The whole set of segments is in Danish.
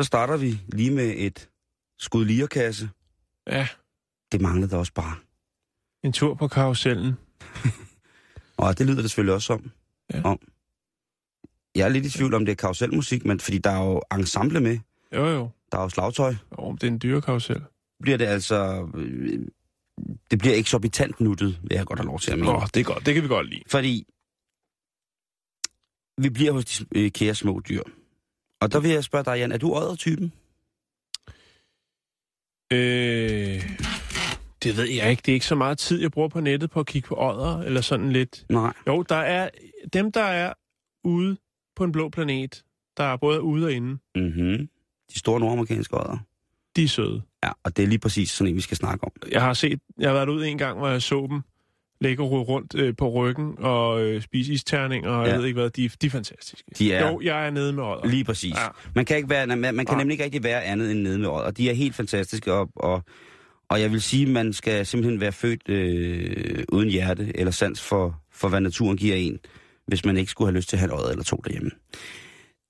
Så starter vi lige med et skud lierkasse. ja, Det manglede også bare. en tur på karusellen. Og det lyder det selvfølgelig også om. Ja. om. Jeg er lidt i tvivl om, det er karuselmusik, men fordi der er jo ensemble med. Jo, jo. Der er jo slagtøj. Jo, det er en dyre karusel. Bliver det altså... øh, Det bliver eksorbitant nuttet, vil jeg godt have lov til at mene. Nå, det er godt. Det kan vi godt lide. Fordi vi bliver hos de øh, kære små dyr. Og der vil jeg spørge dig, Jan, er du odder-typen? Øh, det ved jeg ikke. Det er ikke så meget tid, jeg bruger på nettet på at kigge på ådder, eller sådan lidt. Nej. Jo, der er dem, der er ude på en blå planet, der er både ude og inde, Mm-hmm. De store nordamerikanske odder. de er søde. Ja, og det er lige præcis sådan en, vi skal snakke om. Jeg har set, jeg har været ude en gang, hvor jeg så dem ligge og rundt øh, på ryggen og øh, spise isterninger, og ja. Ja. jeg ved ikke hvad, de, de er fantastiske. De er- Jo, jeg er nede med ådder. Lige præcis. Ja. Ja. Man kan, ikke være, man, man kan Nej. nemlig ikke rigtig være andet end nede med odder. De er helt fantastiske, og, og, og jeg vil sige, at man skal simpelthen være født øh, uden hjerte eller sans for, for, hvad naturen giver en, hvis man ikke skulle have lyst til at have odder eller to derhjemme.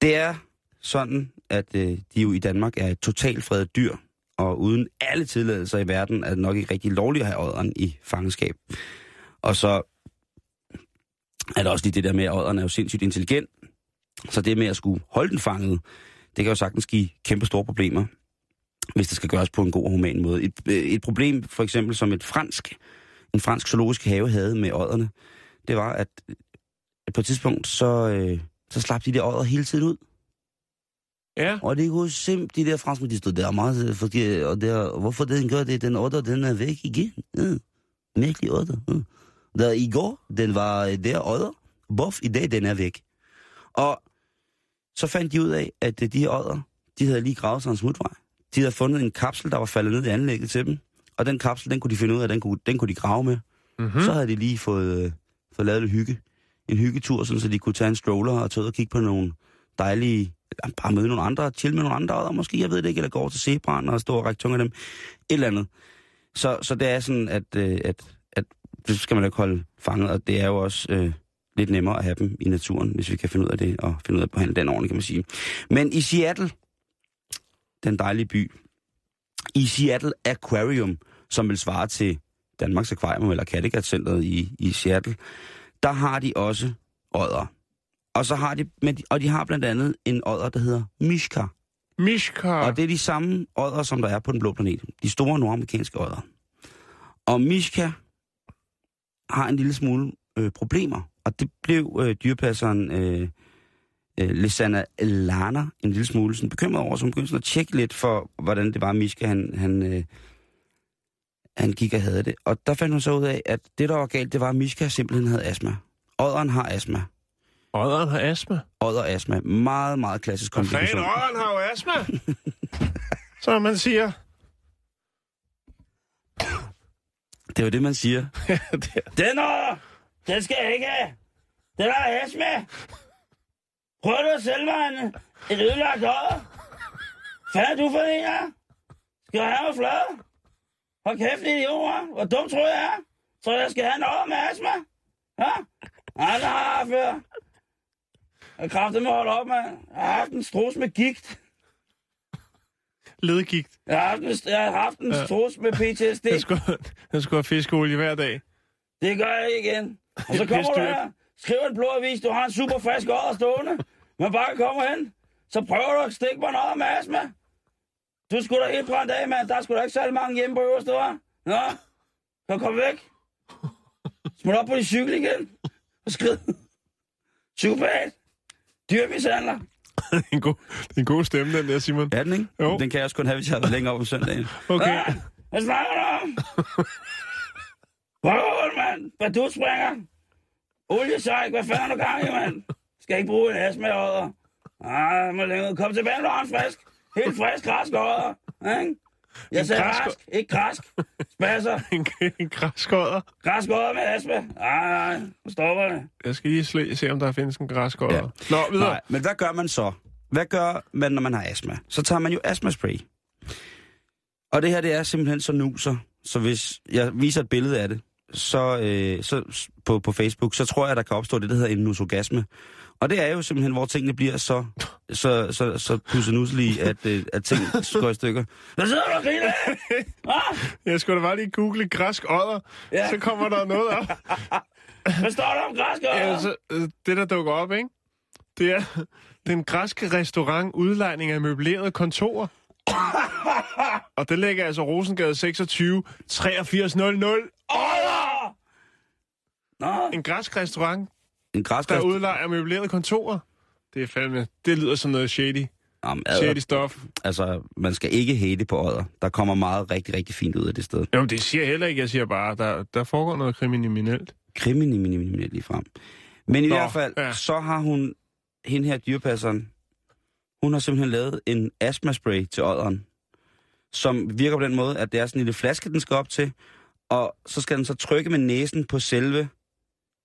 Det er sådan, at øh, de jo i Danmark er et totalt fredet dyr, og uden alle tilladelser i verden er det nok ikke rigtig lovligt at have odderen i fangenskab. Og så er der også lige det der med, at odderen er jo sindssygt intelligent, så det med at skulle holde den fanget, det kan jo sagtens give kæmpe store problemer, hvis det skal gøres på en god og human måde. Et, øh, et problem for eksempel som et fransk, en fransk zoologisk have havde med odderne, det var, at øh, på et tidspunkt, så, øh, så slap de der odder hele tiden ud. Ja, Og det kunne simpelthen, de der franskmænd, de stod der meget øh, forkert, og der, hvorfor den gør det, den odder, den er væk igen. Ja. Mærkelig odder. Ja. Der i går, den var øh, der odder, bof, i dag, den er væk. Og så fandt de ud af, at øh, de her odder, de havde lige gravet sig en smutvej. De havde fundet en kapsel, der var faldet ned i anlægget til dem. Og den kapsel, den kunne de finde ud af, den kunne, den kunne de grave med. mm-hmm. Hmm? Så havde de lige fået, øh, fået lavet lidt hygge. En hyggetur, sådan, så de kunne tage en stroller og tage ud og kigge på nogle dejlige... Bare møde nogle andre, chill med nogle andre odder, måske, jeg ved det ikke, eller gå over til zebraen og stå og række tunge af dem. Et eller andet. Så, så det er sådan, at, øh, at, at det skal man ikke holde fanget, og det er jo også øh, lidt nemmere at have dem i naturen, hvis vi kan finde ud af det, og finde ud af at behandle den ordentligt, kan man sige. Men i Seattle, den dejlige by, i Seattle Aquarium, som vil svare til Danmarks Akvarium eller Kattegat-centret i, i Seattle, der har de også odder. Og, så har de, men de, og de har blandt andet en odder, der hedder Mishka. Mishka. Og det er de samme odder, som der er på den blå planet. De store nordamerikanske odder. Og Mishka har en lille smule øh, problemer. Og det blev øh, dyrepasseren øh, øh, Lisana Lana en lille smule sådan bekymret over, så hun begyndte at tjekke lidt for, hvordan det var, Mishka han, han, øh, han gik og havde det. Og der fandt hun så ud af, at det, der var galt, det var, at Mishka simpelthen havde astma. Odderen har astma. Odderen har astma. Odder astma. Meget, meget klassisk Hvad fanden, odderen har jo astma. Som man siger. Det er jo det, man siger. Det er- Den den skal jeg ikke have. Den har astma. Prøv du at sælge mig en, et ødelagt odder? Hvad er du for en, ja? Skal jeg have mig flad? Hold kæft, idiot, hva'? Hvor dum tror jeg er? Tror jeg, skal have en odder med astma? Ja? Nej, det har jeg før. Jeg kræfter mig holde op, mand. Jeg har haft en strus med gigt. Ledgigt. Jeg har haft en, jeg har haft en Ja. strus med PTSD. Den skulle, den skulle have fiskeolie hver dag. Det gør jeg igen. Og så er kommer du her, skriver en blå avis, du har en super frisk odder stående. Men bare kommer hen, så prøver du at stikke mig noget med astma. Du skulle da helt brændt af, mand. Der er sgu da ikke særlig mange hjemme på øverste, hva'? Nå, så kom væk. Smut op på din cykel igen. Og skrid. Psykopat. Dyrmishandler. Det er en god, det er en god stemme, den der, Simon. Er den, ikke? Jo. Den kan jeg også kun have, hvis jeg har været længere op om søndagen. Okay. Ah, hvad snakker du om? Røvhul, mand! Hvad du springer? Oliesejk, hvad fanden er du gang i, mand? Skal ikke bruge en astmaodder? Ah, må længere. Kom tilbage, når han frisk. Helt frisk, græsk odder. Ikke? Jeg sagde græsk- rask, ikke græsk. Spasser. En, en græskodder. Græsk odder med astma. Nej, nej, stopper det. Jeg skal lige sle, se, om der findes en græskodder. Ja. Nå, videre. Nej, men hvad gør man så? Hvad gør man, når man har astma? Så tager man jo astmaspray. Og det her, det er simpelthen så nuser. Så hvis jeg viser et billede af det, så, øh, så på, på Facebook, så tror jeg, der kan opstå det, der hedder en nusogasme. Og det er jo simpelthen, hvor tingene bliver så, så, så, så pussenusselige, at, øh, at ting går i stykker. Hvad sidder du og griner? Ah, Jeg skulle da bare lige google græsk odder, Ja. ja. så kommer der noget op. Hvad står der om græsk Ja, odder? så, øh, det, der dukker op, ikke? Det er den græske restaurant udlejning af møblerede kontorer. Og det ligger altså Rosengade 26 8300. Odder! Nå, En græsk restaurant, en græsk der udlejer møblerede kontorer. Det er fandme... Det lyder som noget shady. Jamen, Shady stof. altså, man skal ikke hate på odder. Der kommer meget rigtig, rigtig fint ud af det sted. Jamen, det siger jeg heller ikke. Jeg siger bare, der, der foregår noget kriminelt. kriminelt lige frem. Men i Nå, hvert fald, ja. så har hun, hende her dyrepasseren, hun har simpelthen lavet en astmaspray til odderen, som virker på den måde, at det er sådan en lille flaske, den skal op til, og så skal den så trykke med næsen på selve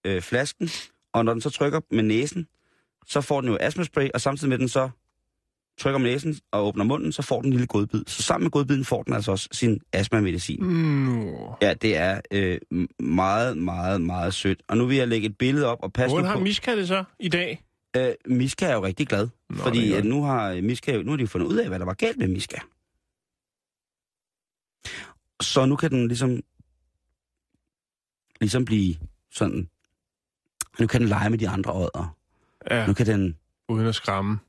øh, flasken, og når den så trykker med næsen, så får den jo astmaspray, og samtidig med den så trykker med næsen og åbner munden, så får den en lille godbid. Så sammen med godbiden får den altså også sin astmamedicin. Nå. Ja, det er øh, meget, meget, meget sødt. Og nu vil jeg lægge et billede op og passe Hvordan har på. Miska det så i dag? Øh, Miska er jo rigtig glad, Nå, fordi at nu har øh, Miska nu har de fundet ud af, hvad der var galt med Miska. Så nu kan den ligesom ligesom blive sådan nu kan den lege med de andre ådder. Ja, Nu kan den uden at skræmme.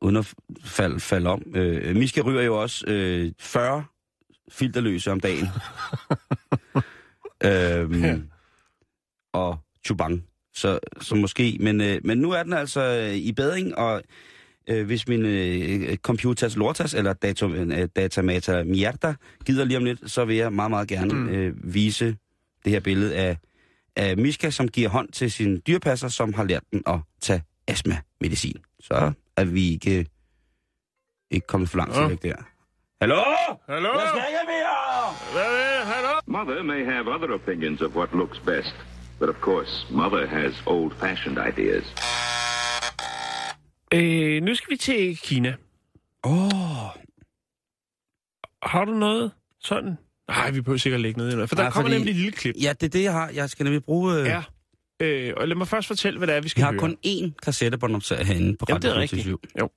uden at falde, falde om. Øh, Miska ryger jo også øh, 40 filterløse om dagen. øhm, Ja. Og chubang. Så, så måske. Men, øh, men nu er den altså øh, i bedring, og øh, hvis min øh, computers lortas, eller data, øh, datamata mierda, gider lige om lidt, så vil jeg meget, meget gerne. Mm. øh, vise det her billede af, af Miska, som giver hånd til sin dyrepasser, som har lært den at tage astma-medicin. Så er vi ikke, ikke kommet for langt Nå. væk der. Hallo? Hallo? Jeg skal ikke mere! Er? Hallo? Mother may have other opinions of what looks best, but of course, Mother has old fashioned ideas. Øh, nu skal vi til Kina. Åh, oh, Har du noget sådan? Nej, vi behøver sikkert lægge noget ind. For der Nej, kommer fordi- nemlig et lille klip. ja, det er det, jeg har. Jeg skal nemlig bruge... Øh, Ja. Øh, og lad mig først fortælle, hvad det er, vi skal Vi har høre. kun én kassettebåndoptager herinde på Jamen, det er rigtigt. 24. Jo.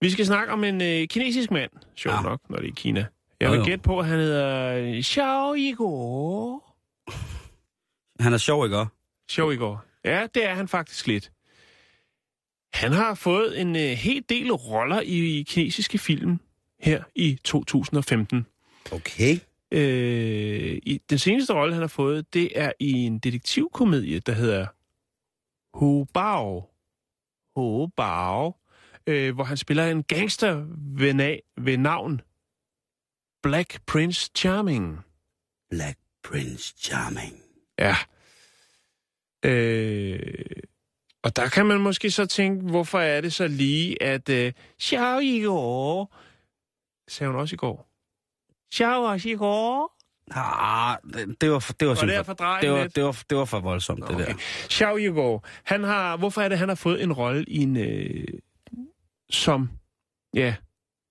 Vi skal snakke om en øh, kinesisk mand. Sjov Ja. nok, når det er i Kina. Jeg vil gætte på, at han hedder Xiao Yigo. Han er sjov, ikke? Xiao Yigo. Ja, det er han faktisk lidt. Han har fået en øh, hel del roller i, i kinesiske film her i 2015. Okay. Øh, i, den seneste rolle, han har fået, det er i en detektivkomedie, der hedder Hu Bao. Hu Bao. Øh, hvor han spiller en gangster ved, na- ved navn Black Prince Charming. Black Prince Charming. Ja. Øh, og der kan man måske så tænke, hvorfor er det så lige, at øh, Xiao i går, sagde hun også i går. Går. Ah, det, det var, for- det var, Var det fordreje det var, det var, det var for voldsomt, det Okay. der. Xiao Yigor, han har, hvorfor er det, han har fået en rolle i en, øh, som, ja,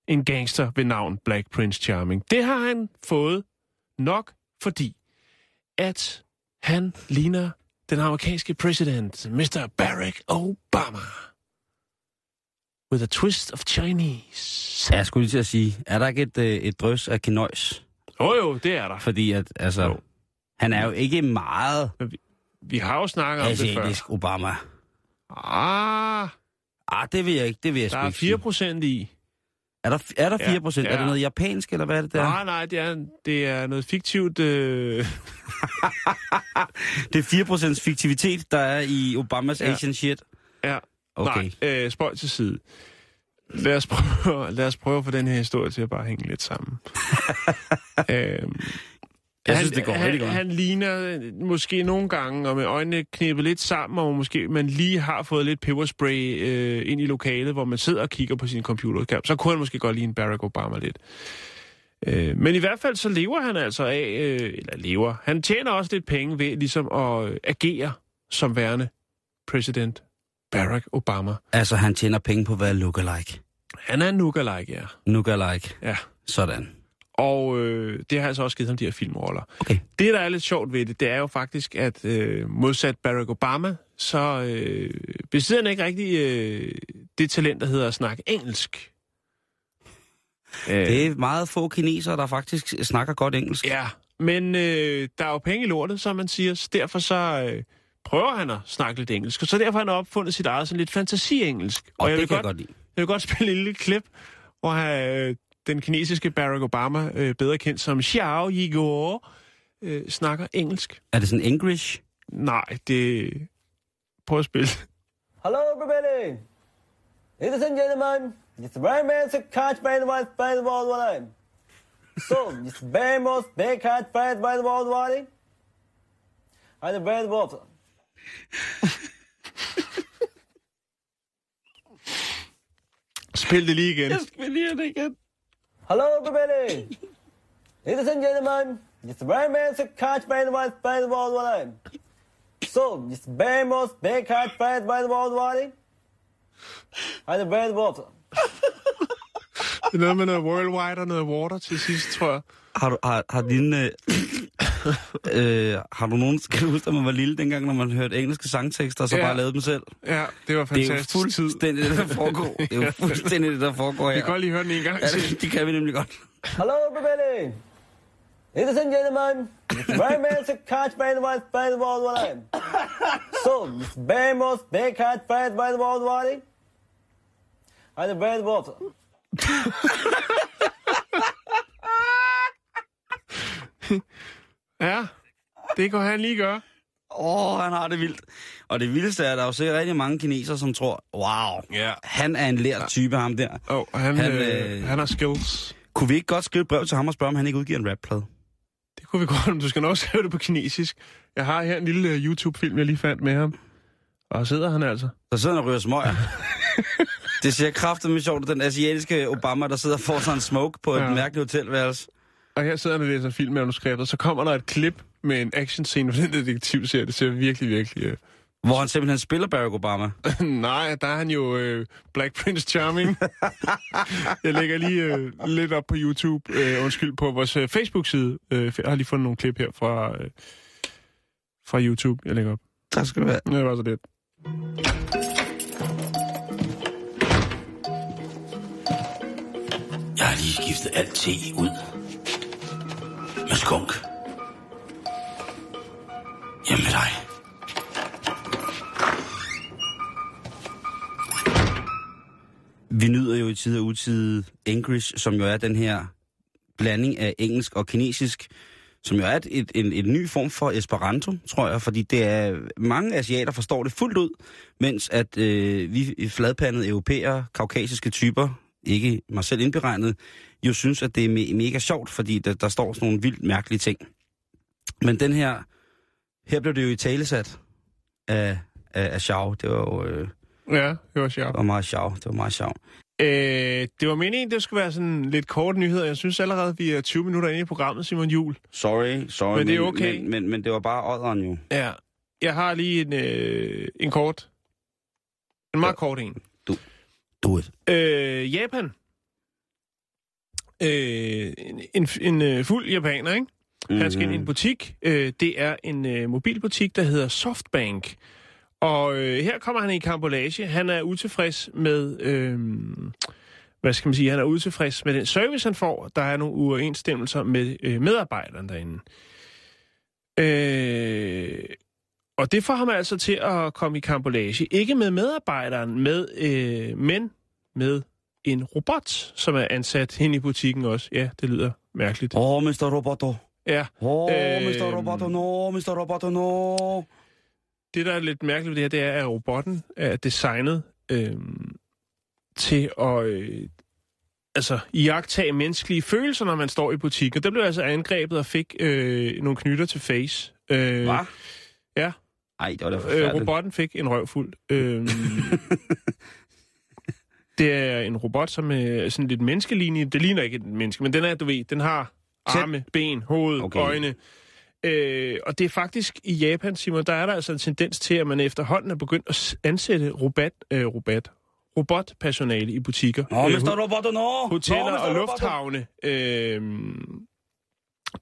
en gangster ved navn Black Prince Charming? Det har han fået nok, fordi at han ligner den amerikanske præsident, Mr. Barack Obama. With a twist of Chinese. Ja, jeg skulle lige til at sige, er der ikke et, øh, et drøs af kinøjs? Åh oh, jo, det er der. Fordi at, altså, Jo. han er jo ikke meget Vi har jo snakket om det før. Obama. Ah, Ah, det vil jeg ikke, det vil jeg der sgu er ikke 4 sige. procent i. Er der, er der Ja, 4 procent? ja. Er det noget japansk, eller hvad er det der? Nej, nej, det er, det er noget fiktivt... Øh... Det er 4 procents fiktivitet, der er i Obamas Ja. Asian shit. Ja, Okay. nej, øh, spøj til side. Lad os, prøve, lad os prøve at få den her historie til at bare hænge lidt sammen. øhm, Jeg han, synes, det går han, rigtig godt. Han ligner øh, måske nogle gange, og med øjnene knippet lidt sammen, og måske man lige har fået lidt peberspray øh, ind i lokalet, hvor man sidder og kigger på sin computerskærm. Så kunne han måske godt ligne Barack Obama lidt. Øh, men i hvert fald så lever han altså af, øh, eller lever, han tjener også lidt penge ved ligesom at øh, agere som værende præsident Barack Obama. Altså, han tjener penge på at være lookalike. Han er en lookalike, ja. Lookalike. ja. Sådan. Og øh, det har altså også givet ham de her filmroller. Okay. Det, der er lidt sjovt ved det, det er jo faktisk, at øh, modsat Barack Obama, så øh, besidder han ikke rigtig øh, det talent, der hedder at snakke engelsk. Øh, Det er meget få kinesere, der faktisk snakker godt engelsk. Ja, men øh, der er jo penge i lortet, som man siger, så derfor så øh, prøver han at snakke lidt engelsk, og så derfor har han opfundet sit eget sådan lidt fantasi-engelsk. Og, jeg det vil kan godt, jeg godt lide. jeg vil godt spille et lille klip, hvor øh, den kinesiske Barack Obama, øh, bedre kendt som Xiao Yiguo, øh, snakker engelsk. Er det sådan English? Nej, det... Prøv at spille. Hello, everybody. Ladies and gentlemen, it's very man to catch by the white by the world line. So, it's very most big catch by the world line. And the very water. Spil det lige igen. skal lige det igen. Hello, everybody. Ladies and gentlemen, it's very man to catch by the white by the world line. So, it's very most big catch by by the world line. And the very water. Det er noget med noget worldwide og noget water til sidst, tror jeg. Har du, har, har dine... Øh, øh, har du nogen... Kan du huske, at man var lille dengang, når man hørte engelske sangtekster, og så Ja. bare lavede dem selv? Ja, det var Det er jo fantastisk tid. fuldstændig det, der foregår. Det er jo fuldstændig det, der foregår her. Vi kan godt lige høre den en gang Ja, det, det kan vi nemlig godt. Hello, everybody. Ladies and gentlemen, it's very man to catch by the white by the world line. So, it's very most big catch by by the world line. And the very water. Ja, det kan han lige gøre. Åh, oh, han har det vildt. Og det vildeste er, at der er jo sikkert rigtig mange kinesere, som tror, wow, Ja. han er en lært type, ham der. Oh, han, Han, han, øh, øh, han har skills. Kunne vi ikke godt skrive et brev til ham og spørge, om han ikke udgiver en rapplade? Det kunne vi godt, men du skal nok skrive det på kinesisk. Jeg har her en lille uh, YouTube-film, jeg lige fandt med ham. Og sidder han altså. Der sidder han og ryger smøger. det ser kraftigt med sjovt, den asiatiske Obama, der sidder og får sig en smoke på et Ja. mærkeligt hotelværelse. Og her sidder han og læser filmmanuskriptet, så kommer der et klip med en actionscene fra den detektivserie. Det ser virkelig, virkelig... Uh... Hvor han simpelthen spiller Barack Obama. Nej, der er han jo øh, Black Prince Charming. jeg lægger lige øh, lidt op på YouTube, øh, undskyld, på vores øh, Facebook-side. Øh, jeg har lige fundet nogle klip her fra, øh, fra YouTube, jeg lægger op. Tak skal du have. Det var så lidt. Jeg har lige skiftet alt te ud. Med skunk. Hjemme med dig. Vi nyder jo i tid og utid English, som jo er den her blanding af engelsk og kinesisk, som jo er et, et, en, en ny form for Esperanto, tror jeg, fordi det er mange asiater forstår det fuldt ud, mens at øh, vi fladpandede europæere, kaukasiske typer, ikke mig selv indberegnet, jo synes, at det er me- mega sjovt, fordi der, der står sådan nogle vildt mærkelige ting. Men den her, her blev det jo i talesat af, af, af Xiao. Det var jo øh, Ja, det var sjovt. det var meget Xiao. Det var meget Xiao. Øh, det var meningen, det skulle være sådan lidt kort nyheder. Jeg synes allerede, vi er 20 minutter inde i programmet, Simon Jul. Sorry, sorry. Men det er okay. Men, men, men det var bare odderen jo. Ja. Jeg har lige en, øh, en kort. En meget kort en. Do it. Øh, Japan. Øh, en en, en øh, fuld japaner, ikke? Han skal ind i en butik. Øh, det er en øh, mobilbutik, der hedder Softbank. Og øh, her kommer han i kambolage. Han er utilfreds med... Øh, hvad skal man sige? Han er utilfreds med den service, han får. Der er nogle uoverensstemmelser med øh, medarbejderen derinde. Øh, og det får ham altså til at komme i kambolage. Ikke med medarbejderen, med, øh, men med en robot, som er ansat hen i butikken også. Ja, det lyder mærkeligt. Åh, oh, Mr. Roboto. Ja, Åh, oh, Øhm. Mr. Roboto, no, Mr. Roboto, no. det, der er lidt mærkeligt ved det her, det er, at robotten er designet øh, til at... Øh, altså, iagtage menneskelige følelser, når man står i butikken. Der blev altså angrebet og fik øh, nogle knytter til face. Øh, Hvad? Ja, Ej, det var da øh, forfærdeligt. robotten fik en røvfuld. Øh, det er en robot, som er sådan lidt menneskelignende. Det ligner ikke et menneske, men den er, du ved, den har arme, ben, hoved, Okay. øjne. Øh, og det er faktisk i Japan, Simon, der er der altså en tendens til, at man efterhånden er begyndt at ansætte robot, øh, robot, robotpersonale i butikker. Åh, Øh, står robotter nå? hoteller Nå, men og lufthavne. Øh,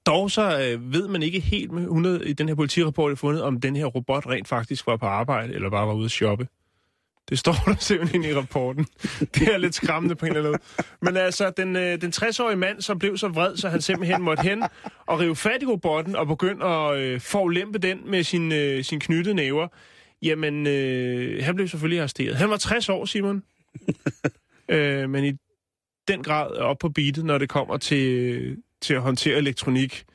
dog så øh, ved man ikke helt med 100 i den her politirapport, fundet, om den her robot rent faktisk var på arbejde, eller bare var ude at shoppe. Det står der simpelthen i rapporten. Det er lidt skræmmende på en eller anden måde. Men altså, den, øh, den 60-årige mand, som blev så vred, så han simpelthen måtte hen og rive fat i robotten og begynde at øh, forulempe den med sin, øh, sin knyttede næver. Jamen, øh, han blev selvfølgelig arresteret. Han var 60 år, Simon. øh, men i den grad op på beatet, når det kommer til, til at håndtere elektronik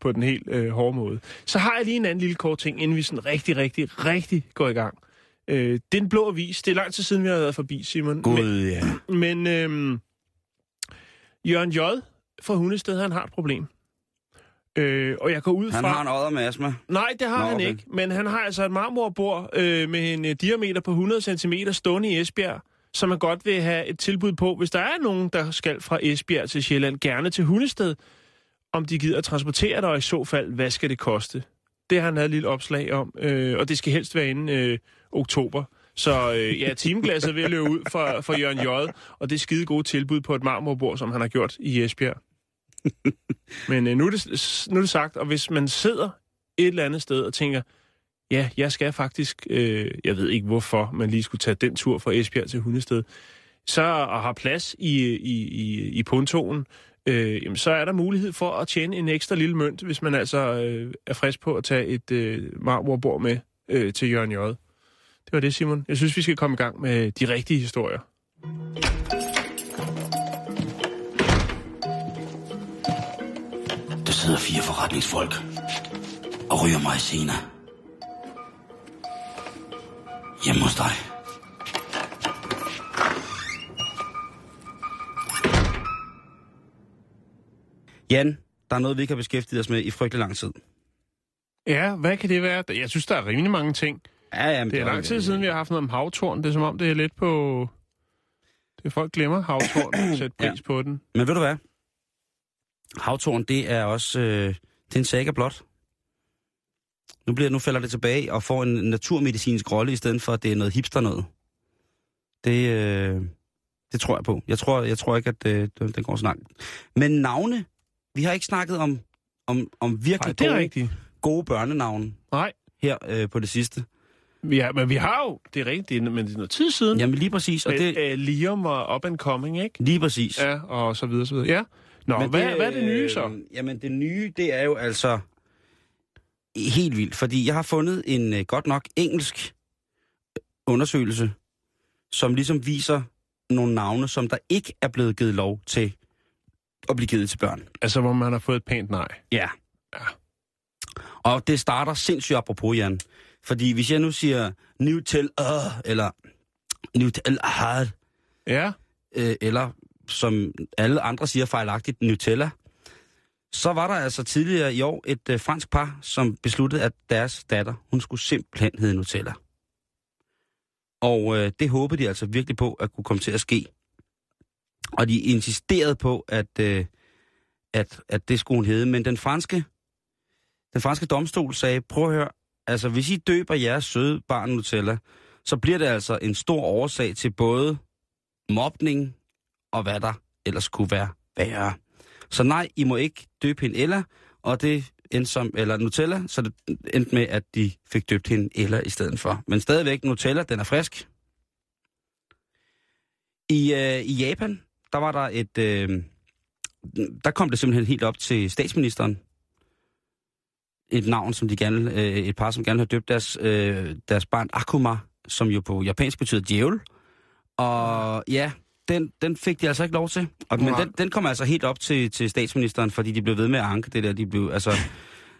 på den helt øh, hårde måde. Så har jeg lige en anden lille kort ting, inden vi sådan rigtig, rigtig, rigtig går i gang. Øh, det er en blå avis. Det er lang tid siden, vi har været forbi, Simon. Gud, ja. Men, men øh, Jørgen J. fra Hundested, han har et problem. Øh, og jeg går ud Han fra... har en odder med astma. Nej, det har Nå, han okay. ikke. Men han har altså et marmorbord øh, med en øh, diameter på 100 cm stående i Esbjerg, som man godt vil have et tilbud på, hvis der er nogen, der skal fra Esbjerg til Sjælland, gerne til Hundested, om de gider at transportere det, og i så fald, hvad skal det koste? Det har han havde et lille opslag om, øh, og det skal helst være inden øh, oktober. Så øh, ja, timeglasset er ved at løbe ud for, for Jørgen J., og det er skide gode tilbud på et marmorbord, som han har gjort i Esbjerg. Men øh, nu, er det, nu er det sagt, og hvis man sidder et eller andet sted og tænker, ja, jeg skal faktisk, øh, jeg ved ikke hvorfor, man lige skulle tage den tur fra Esbjerg til Hundested, så og har plads i, i, i, i pontoen, øh, jamen, så er der mulighed for at tjene en ekstra lille mønt, hvis man altså øh, er frisk på at tage et øh, marmorbord med øh, til Jørgen J. Det var det, Simon. Jeg synes, vi skal komme i gang med de rigtige historier. Der sidder fire forretningsfolk og ryger mig senere. Hjemme hos dig. Jan, der er noget, vi ikke har beskæftiget os med i frygtelig lang tid. Ja, hvad kan det være? Jeg synes, der er rimelig mange ting. Ja, ja, men Det er lang tid siden, vi har haft noget om havtorn. Det er som om, det er lidt på... Det er folk glemmer havtorn, sætte pris Ja. på den. Men ved du hvad? Havtorn, det er også... Øh, det er en saga blot. Nu, bliver, nu falder det tilbage og får en naturmedicinsk rolle, i stedet for, at det er noget hipster noget. Det, øh, det tror jeg på. Jeg tror, jeg tror ikke, at øh, det, det går så langt. Men navne, vi har ikke snakket om, om, om Nej, virkelig er gode, rigtigt. gode børnenavne Nej, her øh, på det sidste. Ja, men vi har jo... Det er rigtigt, men det er noget tid siden. Jamen lige præcis. Og Men, det, øh, Liam var up and coming, ikke? lige præcis. Ja, og så videre, så videre. Ja. Nå, Men hvad, det, hvad er det nye så? øh, Jamen det nye, det er jo altså helt vildt, fordi jeg har fundet en øh, godt nok engelsk undersøgelse, som ligesom viser nogle navne, som der ikke er blevet givet lov til at blive givet til børn. Altså, hvor man har fået et pænt nej. Ja. Ja. Og det starter sindssygt apropos, Jan. Fordi hvis jeg nu siger Nutella, uh, eller Nutella hard, Ja, øh, eller som alle andre siger fejlagtigt, Nutella, så var der altså tidligere i år et øh, fransk par, som besluttede, at deres datter, hun skulle simpelthen hedde Nutella. Og øh, det håbede de altså virkelig på, at kunne komme til at ske. Og de insisterede på, at, øh, at, at det skulle hun hedde. Men den franske, den franske domstol sagde, prøv at høre, altså hvis I døber jeres søde barn Nutella, så bliver det altså en stor årsag til både mobning og hvad der ellers kunne være værre. Så nej, I må ikke døbe hende Ella, og det endte som, eller Nutella, så det endte med, at de fik døbt hende Ella i stedet for. Men stadigvæk, Nutella, den er frisk. I, øh, i Japan, der var der et, øh, der kom det simpelthen helt op til statsministeren. Et navn, som de gerne, øh, et par, som gerne havde døbt deres, øh, deres barn Akuma, som jo på japansk betyder djævel. Og ja, den, den fik de altså ikke lov til. Og, men den, den kom altså helt op til, til statsministeren, fordi de blev ved med at anke det der. De blev, altså,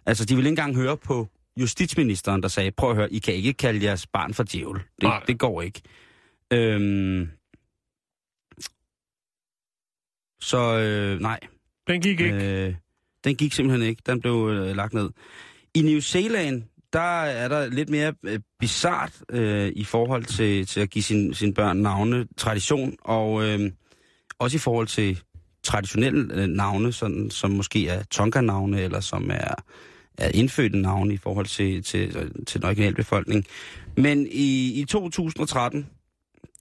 altså, de ville ikke engang høre på justitsministeren, der sagde, prøv at høre, I kan ikke kalde jeres barn for djævel. Det, Nej. det går ikke. Øhm, Så øh, nej, Den gik ikke. Øh, den gik simpelthen ikke. Den blev øh, lagt ned. I New Zealand, der er der lidt mere øh, bizart øh, i forhold til, til at give sin, sine børn navne, tradition, og øh, også i forhold til traditionelle øh, navne, sådan, som måske er Tonga-navne, eller som er, er indfødte navne i forhold til, til, til den originale befolkning. Men i, i 2013,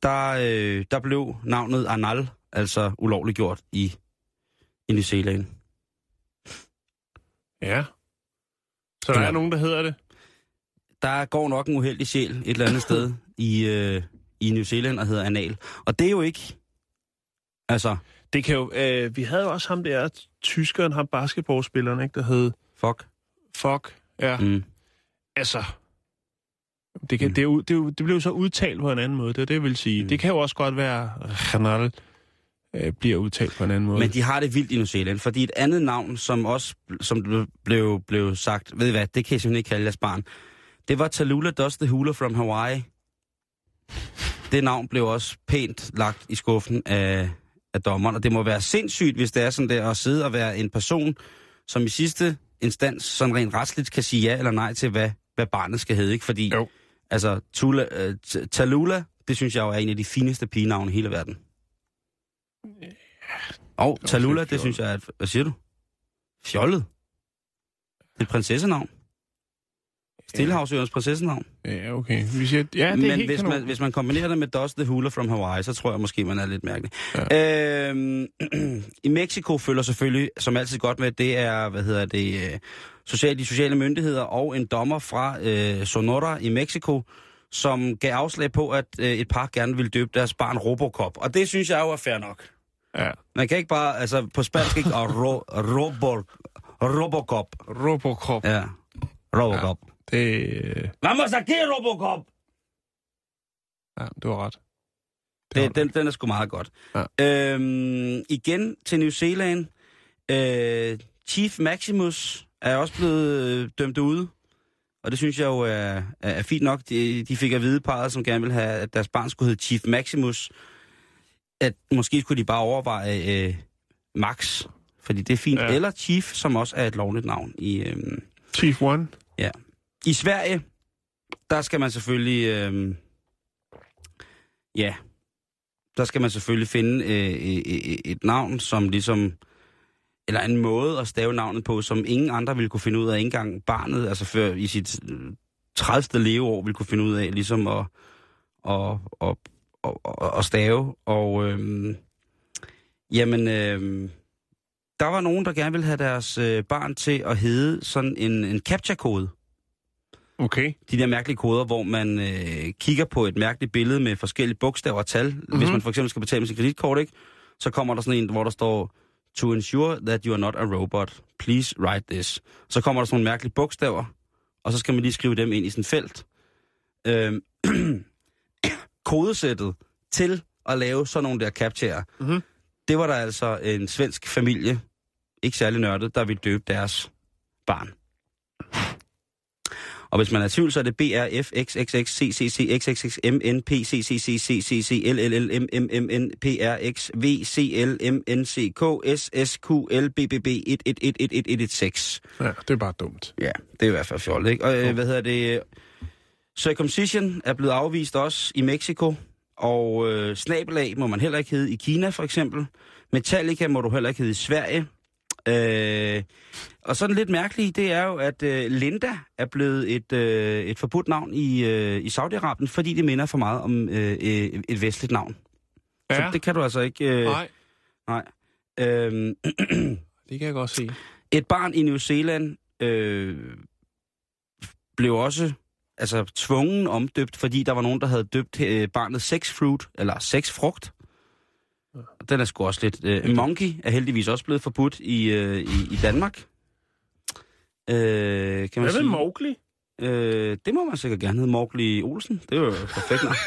der, øh, der blev navnet Anal altså ulovligt gjort i, i New Zealand. Ja. Så der Ja. er nogen, der hedder det. der går nok en uheldig sjæl et eller andet sted i, øh, i New Zealand og hedder Anal. Og det er jo ikke... Altså, Det kan jo... Øh, vi havde jo også ham der, tyskeren, ham basketballspilleren, ikke, der hed fuck. Fuck. Ja, Mm. altså... Det, kan, Mm. det, er, det, det blev så udtalt på en anden måde, det er det, jeg vil sige. Mm. Det kan jo også godt være, Renal øh, bliver udtalt på en anden måde. Men de har det vildt i New Zealand, fordi et andet navn, som også som blev- blev, sagt, ved I hvad, det kan jeg simpelthen ikke kalde jeres barn, det var Tallulah Does the Hula from Hawaii. Det navn blev også pænt lagt i skuffen af, af dommeren, og det må være sindssygt, hvis det er sådan der at sidde og være en person, som i sidste instans sådan rent retsligt kan sige ja eller nej til, hvad, hvad barnet skal hedde, ikke? Fordi, Jo. altså, Tula, uh, Tallulah, det synes jeg jo er en af de fineste pigenavne i hele verden. Og også Tallulah, det synes jeg er... et- Hvad siger du? Fjollet? Det er et prinsessenavn. Stillehavsøernes prinsessenavn. Ja, okay. Vi siger, ja, det er Men helt hvis kanon. man, hvis man kombinerer det med Dust the Hula from Hawaii, så tror jeg måske, man er lidt mærkelig. Ja. Øhm, I Mexico følger selvfølgelig, som altid godt med, det er, hvad hedder det, øh, social, de sociale myndigheder og en dommer fra øh, Sonora i Mexico, som gav afslag på, at øh, et par gerne ville døbe deres barn Robocop. Og det synes jeg jo er fair nok. Ja. Man kan ikke bare, altså på spansk ikke, og ro, robo, Robocop. Robocop. Ja. Robocop. Ja. Det, øh, Vamos aquí, Robocop! ja, du har ret. Det Det, den, den er sgu meget godt. Ja. Øhm, igen til New Zealand. Øh, Chief Maximus er også blevet øh, dømt ude. Og det synes jeg jo er, er, er fint nok. De, de fik at vide parret, som gerne ville have, at deres barn skulle hedde Chief Maximus. At måske skulle de bare overveje øh, Max. Fordi det er fint. Ja. Eller Chief, som også er et lovligt navn i... Øh, Chief One. Ja. I Sverige, der skal man selvfølgelig... Øh, ja, der skal man selvfølgelig finde øh, øh, et navn, som ligesom... Eller en måde at stave navnet på, som ingen andre ville kunne finde ud af. Ikke engang barnet, altså før i sit øh, 30. leveår, ville kunne finde ud af, ligesom at, at, at, at, at stave. Og øh, jamen, øh, der var nogen, der gerne ville have deres øh, barn til at hedde sådan en, en captcha-kode. Okay. De der mærkelige koder, hvor man øh, kigger på et mærkeligt billede med forskellige bogstaver og tal. Mm-hmm. Hvis man for eksempel skal betale med sit kreditkort, ikke? så kommer der sådan en, hvor der står, to ensure that you are not a robot, please write this. Så kommer der sådan nogle mærkelige bogstaver, og så skal man lige skrive dem ind i sådan et felt. Øhm, kodesættet til at lave sådan nogle der captchaer, Mhm. det var der altså en svensk familie, ikke særlig nørdet, der ville døbe deres barn. Og hvis man er i tvivl, så er det BRF XXX CCC XXX MNP CCC CCC LLL MMMN PRX VCL MNCK SSQL BBB 11111116. Ja, det er bare dumt. Ja, det er i hvert fald fjollet, ikke? Og øh, hvad hedder det? Circumcision er blevet afvist også i Mexico, og øh, snabelag må man heller ikke hedde i Kina, for eksempel. Metallica må du heller ikke hedde i Sverige. Øh, og sådan lidt mærkeligt, det er jo, at øh, Linda er blevet et, øh, et forbudt navn i, øh, i Saudi-Arabien, fordi det minder for meget om øh, øh, et vestligt navn. Ja, Så det kan du altså ikke... Øh, nej, nej. Øh, det kan jeg godt se. Et barn i New Zealand øh, blev også altså, tvungen omdøbt, fordi der var nogen, der havde døbt øh, barnet sexfruit, eller sexfrugt. Den er sgu også lidt... Øh, monkey er heldigvis også blevet forbudt i, øh, i, i Danmark. Øh, kan man Hvad sige. med Mowgli? Øh, det må man sikkert gerne hedde Mowgli Olsen. Det er jo perfekt navn.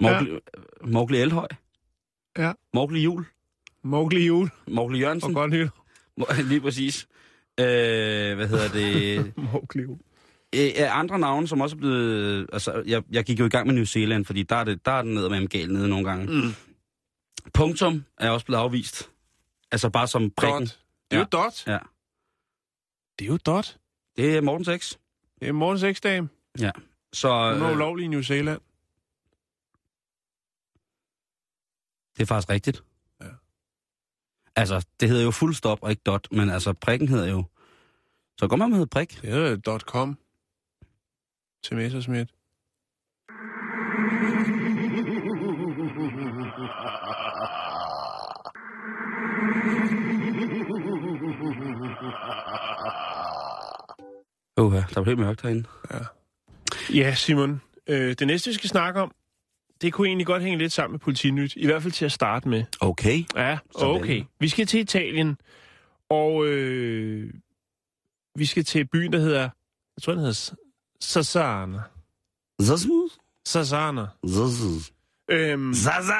Mowgli, ja. Mowgli Elhøj. Ja. Mowgli Jul. Mowgli Jul Mowgli Jørgensen. og godt nyt. Må- Lige præcis. Øh, hvad hedder det? Mowgli. Øh, andre navne, som også er blevet... Altså, jeg, jeg gik jo i gang med New Zealand, fordi der er, det, der er den ned med gal nede nogle gange. Mm. Punktum er også blevet afvist. Altså bare som prikken. Dot. Det er jo dot. Ja. Det er jo dot. Det er Morten 6. Det er morgens eksdame. Ja. Så Hun er øh, ulovlig i New Zealand. det er faktisk rigtigt. Ja. Altså, det hedder jo fuld stop og ikke dot, men altså prikken hedder jo... Så går man med prik. Det er dot .com. Til Messersmith. Uha, der er helt mørkt herinde. Ja, Simon. Øh, det næste, vi skal snakke om, det kunne egentlig godt hænge lidt sammen med politinyt. I hvert fald til at starte med. Okay. Ja, okay. Vi skal til Italien, og øh, vi skal til byen, der hedder... Jeg tror, den hedder Sassana. Sassana. Øhm, Zaza!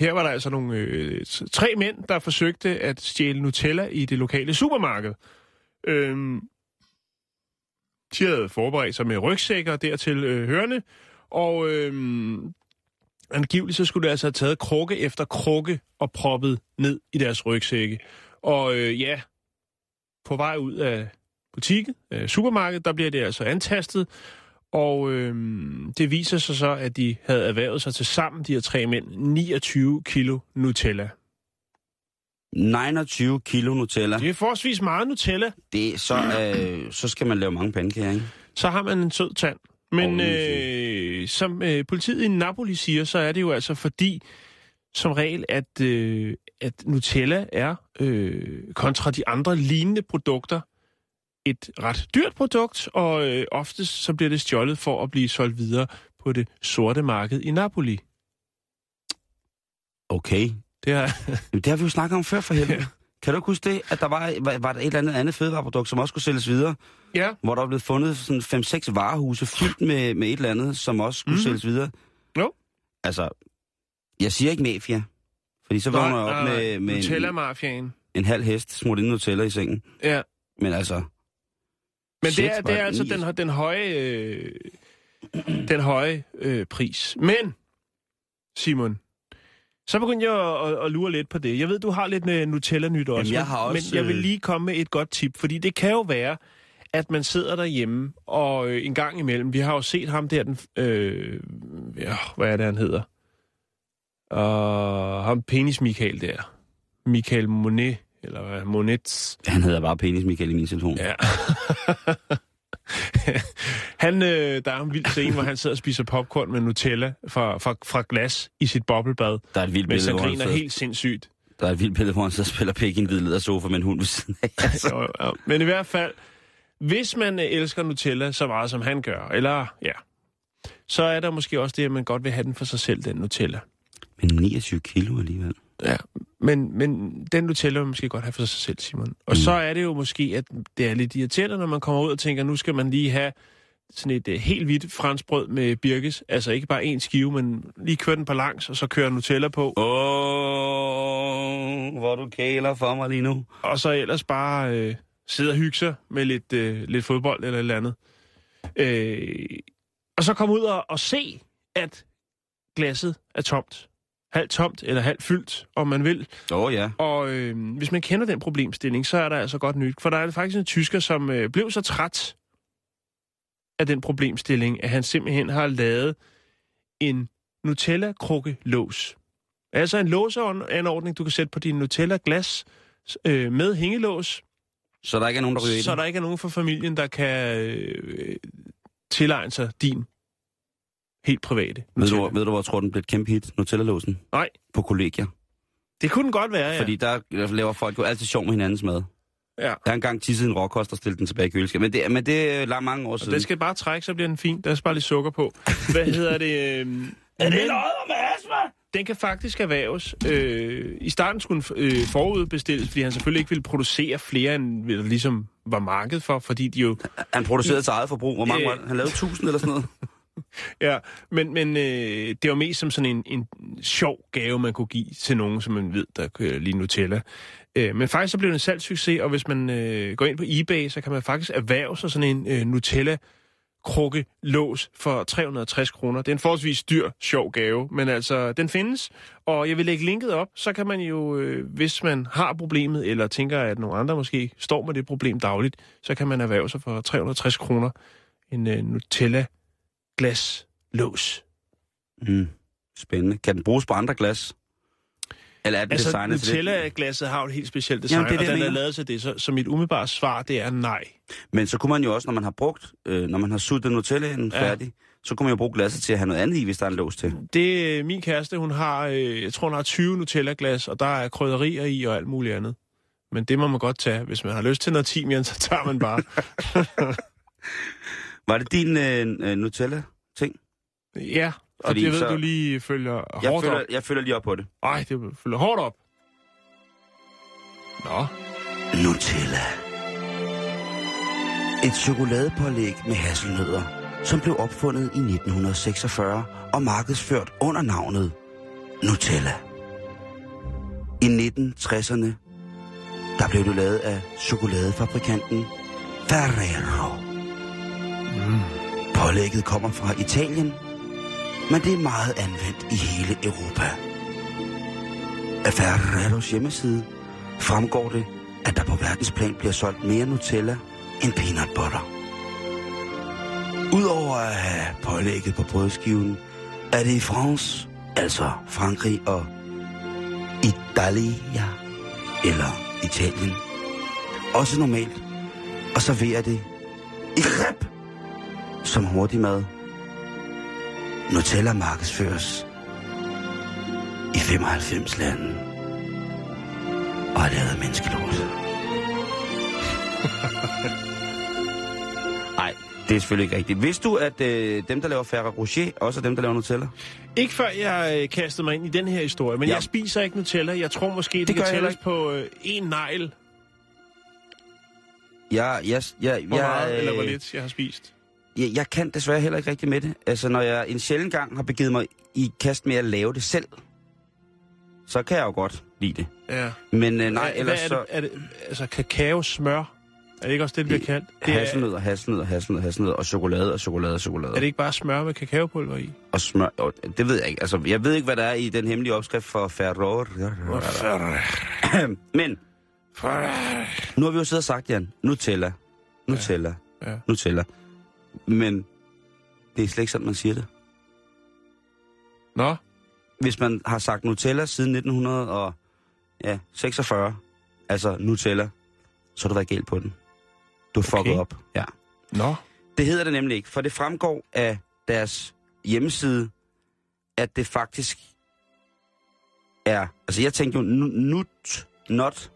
her var der altså nogle øh, tre mænd, der forsøgte at stjæle Nutella i det lokale supermarked. Øhm, de havde forberedt sig med rygsækker dertil øh, hørende, og øhm, angiveligt så skulle det altså have taget krukke efter krukke og proppet ned i deres rygsække. Og øh, ja, på vej ud af butikken, øh, supermarkedet, der bliver det altså antastet, og øhm, det viser sig så, at de havde erhvervet sig til sammen, de her tre mænd, 29 kilo Nutella. 29 kilo Nutella. Det er forholdsvis meget Nutella. Det, så, øh, så skal man lave mange pandekager, ikke? Så har man en sød tand. Men øh, som øh, politiet i Napoli siger, så er det jo altså fordi, som regel, at, øh, at Nutella er, øh, kontra de andre lignende produkter, et ret dyrt produkt, og øh, oftest så bliver det stjålet for at blive solgt videre på det sorte marked i Napoli. Okay. Det er, Jamen, det har vi jo snakket om før for helvede. Kan du ikke huske det, at der var, var, var der et eller andet andet fødevareprodukt, som også skulle sælges videre, ja, hvor der blevet fundet sådan 5-6 varehuse fyldt med, med et eller andet, som også skulle mm. sælges videre? Jo. Altså, jeg siger ikke mafia, fordi så vågner jeg op med, med en, Nutella-mafiaen. en halv hest smurt ind i Nutella i sengen. Ja. Men altså, Men Shit, det er, det er altså den, den høje, øh, den høje øh, pris. Men, Simon, så begyndte jeg at, at, at lure lidt på det. Jeg ved, du har lidt Nutella-nyt også. Jamen, jeg har men, også, men jeg vil øh, lige komme med et godt tip, fordi det kan jo være, at man sidder derhjemme, og øh, en gang imellem, vi har jo set ham der, den, øh, ja, hvad er det, han hedder? Og ham penis Michael der. Michael Monet, eller hvad, Monets. han hedder bare penis Michael i min telefon. Ja. han, øh, der er en vild scene, hvor han sidder og spiser popcorn med Nutella fra, fra, fra glas i sit boblebad, Der er et vildt billede, hvor han griner helt sindssygt. der er et vildt billede, hvor han og spiller pæk i en hvid ledersofa med en hund ved siden af. Altså, Jo, jo. Men i hvert fald, hvis man øh, elsker Nutella så meget, som han gør, eller ja, så er der måske også det, at man godt vil have den for sig selv, den Nutella. Men 29 kilo alligevel. Ja, men, men den Nutella vil man måske godt have for sig selv, Simon. Og mm. så er det jo måske, at det er lidt irriterende, når man kommer ud og tænker, nu skal man lige have sådan et uh, helt hvidt franskbrød med birkes. Altså ikke bare en skive, men lige køre den på langs, og så køre Nutella på. Åh, hvor du kæler for mig lige nu. Og så ellers bare øh, sidde og hygge sig med lidt, øh, lidt fodbold eller et eller andet. Øh, og så komme ud og, og se, at glasset er tomt. Halvt tomt eller halvt fyldt, om man vil. Åh oh, ja. Og øh, hvis man kender den problemstilling, så er der altså godt nyt. For der er faktisk en tysker, som øh, blev så træt af den problemstilling, at han simpelthen har lavet en Nutella-krukke-lås. Altså en låseanordning, du kan sætte på din Nutella-glas øh, med hængelås, Så der ikke er nogen, der ryger så der ikke er nogen fra familien, der kan øh, tilegne sig din helt private Ved du, ved du, hvor jeg tror, den blev et kæmpe hit? Nutella-låsen? Nej. På kollegier. Det kunne den godt være, ja. Fordi der laver folk jo altid sjov med hinandens mad. ja. Jeg har engang tisset en råkost og stillet den tilbage i køleskabet. Men det, men det er langt mange år Og siden. den skal bare trække, så bliver den fin. Der er bare lidt sukker på. Hvad hedder det? Øh, Er det løjet med astma? den kan faktisk erhverves. Øh, I starten skulle den øh, forudbestilles, fordi han selvfølgelig ikke ville producere flere, end der ligesom var marked for, fordi de jo... Han producerede til eget forbrug. Hvor mange Øh. var det? Han lavede 1000 eller sådan noget. Ja, men, men øh, det var mest som sådan en, en sjov gave, man kunne give til nogen, som man ved, der kører lige Nutella. Øh, men faktisk så blev det en salgssucces, og hvis man øh, går ind på eBay, så kan man faktisk erhverve sig sådan en øh, Nutella krukke lås for 360 kroner. Det er en forholdsvis dyr, sjov gave, men altså, den findes. Og jeg vil lægge linket op, så kan man jo, øh, hvis man har problemet, eller tænker, at nogle andre måske står med det problem dagligt, så kan man erhverve sig for 360 kroner en øh, Nutella glas lås. Mm. Spændende. Kan den bruges på andre glas? Eller er den Altså, designet til det? Nutella-glasset har jo et helt specielt design, Jamen, det er det, og den er mener. lavet til det. Så, så mit umiddelbare svar, det er nej. Men så kunne man jo også, når man har brugt, øh, når man har suttet Nutellaen Ja. færdig, så kunne man jo bruge glasset til at have noget andet i, hvis der er en lås til. Det øh, min kæreste, hun har, øh, jeg tror, hun har 20 Nutella-glas, og der er krydderier i og alt muligt andet. Men det må man godt tage. Hvis man har lyst til noget timian, så tager man bare. Var det din øh, øh, Nutella-ting? ja, og Fordi det ved så- du lige følger Jeg hårdt følger, op. jeg følger lige op på det. Ej, det følger hårdt op. Nå, Nutella. Et chokoladepålæg med hasselnødder, som blev opfundet i 1946 og markedsført under navnet Nutella. I 1960'erne, der blev det lavet af chokoladefabrikanten Ferrero. Mm. Pålægget kommer fra Italien, men det er meget anvendt i hele Europa. Af Ferreros hjemmeside fremgår det, at der på verdensplan bliver solgt mere Nutella end peanut butter. Udover at have pålægget på brødskiven, er det i France, altså Frankrig og Italia, eller Italien, også normalt at servere det i rep som hurtig mad. Nutella markedsføres i 95 lande og er lavet af menneskelort. Nej, det er selvfølgelig ikke rigtigt. Vidste du, at øh, dem, der laver Ferrero Rocher, også er dem, der laver Nutella? ikke før jeg øh, kastede mig ind i den her historie, men Ja. jeg spiser ikke Nutella. Jeg tror måske, det, Det kan tælles på øh, en negl. Jeg, jeg, jeg, Hvor jeg, meget eller hvor øh, lidt jeg har spist. Jeg, jeg kan desværre heller ikke rigtig med det. Altså, når jeg en sjældent gang har begivet mig i kast med at lave det selv, så kan jeg jo godt lide det. Ja. Men øh, nej, Hvad- ellers er det, er det, altså kakao, smør, er det ikke også det, det bliver kaldt? Det er, Hasselnødder, hasselnødder, hasselnødder, hasselnødder, og chokolade, og chokolade, og chokolade. er det ikke bare smør med kakaopulver i? Og smør, og det ved jeg ikke. Altså, jeg ved ikke, hvad der er i den hemmelige opskrift for Ferrero. Men, nu har vi jo siddet og sagt, Jan, Nutella, Nutella, Ja. ja. Nutella. Men det er slet ikke sådan, man siger det. Nå, Hvis man har sagt Nutella siden 1946, altså Nutella, så har du været galt på den. Du er fucket Okay. op. Ja. nå. Det hedder det nemlig ikke, for det fremgår af deres hjemmeside, at det faktisk er... Altså, jeg tænkte jo, nu- nut, not,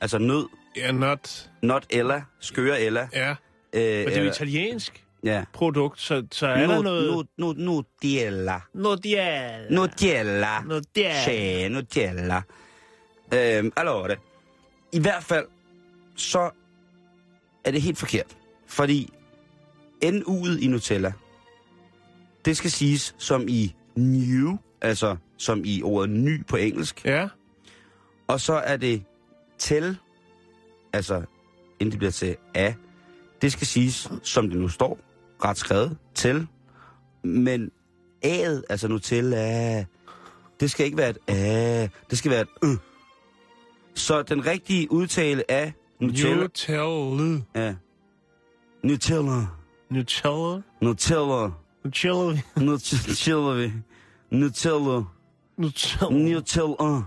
altså nød, Ja, not. not Ella, skøre Ella. Ja, Øh, men det er jo italiensk Ja. produkt, så, så er der noget... Nu, nu, Nutella. Nutella. Nutella. Nutella. C'è Nutella. Øhm, allora. I hvert fald, så er det helt forkert. Fordi N'u'et i Nutella, det skal siges som i new, altså som i ordet ny på engelsk. Ja, Og så er det til, altså inden det bliver til af, det skal siges, som det nu står, ret skrevet, til. Men A'et, altså Nutella, det skal ikke være et A, det skal være et ø. Så den rigtige udtale af Nutella, Nutella. ja, Nutella, Nutella. Nutella, Nutella. Nutella, Nutella, Nutella. Nutella,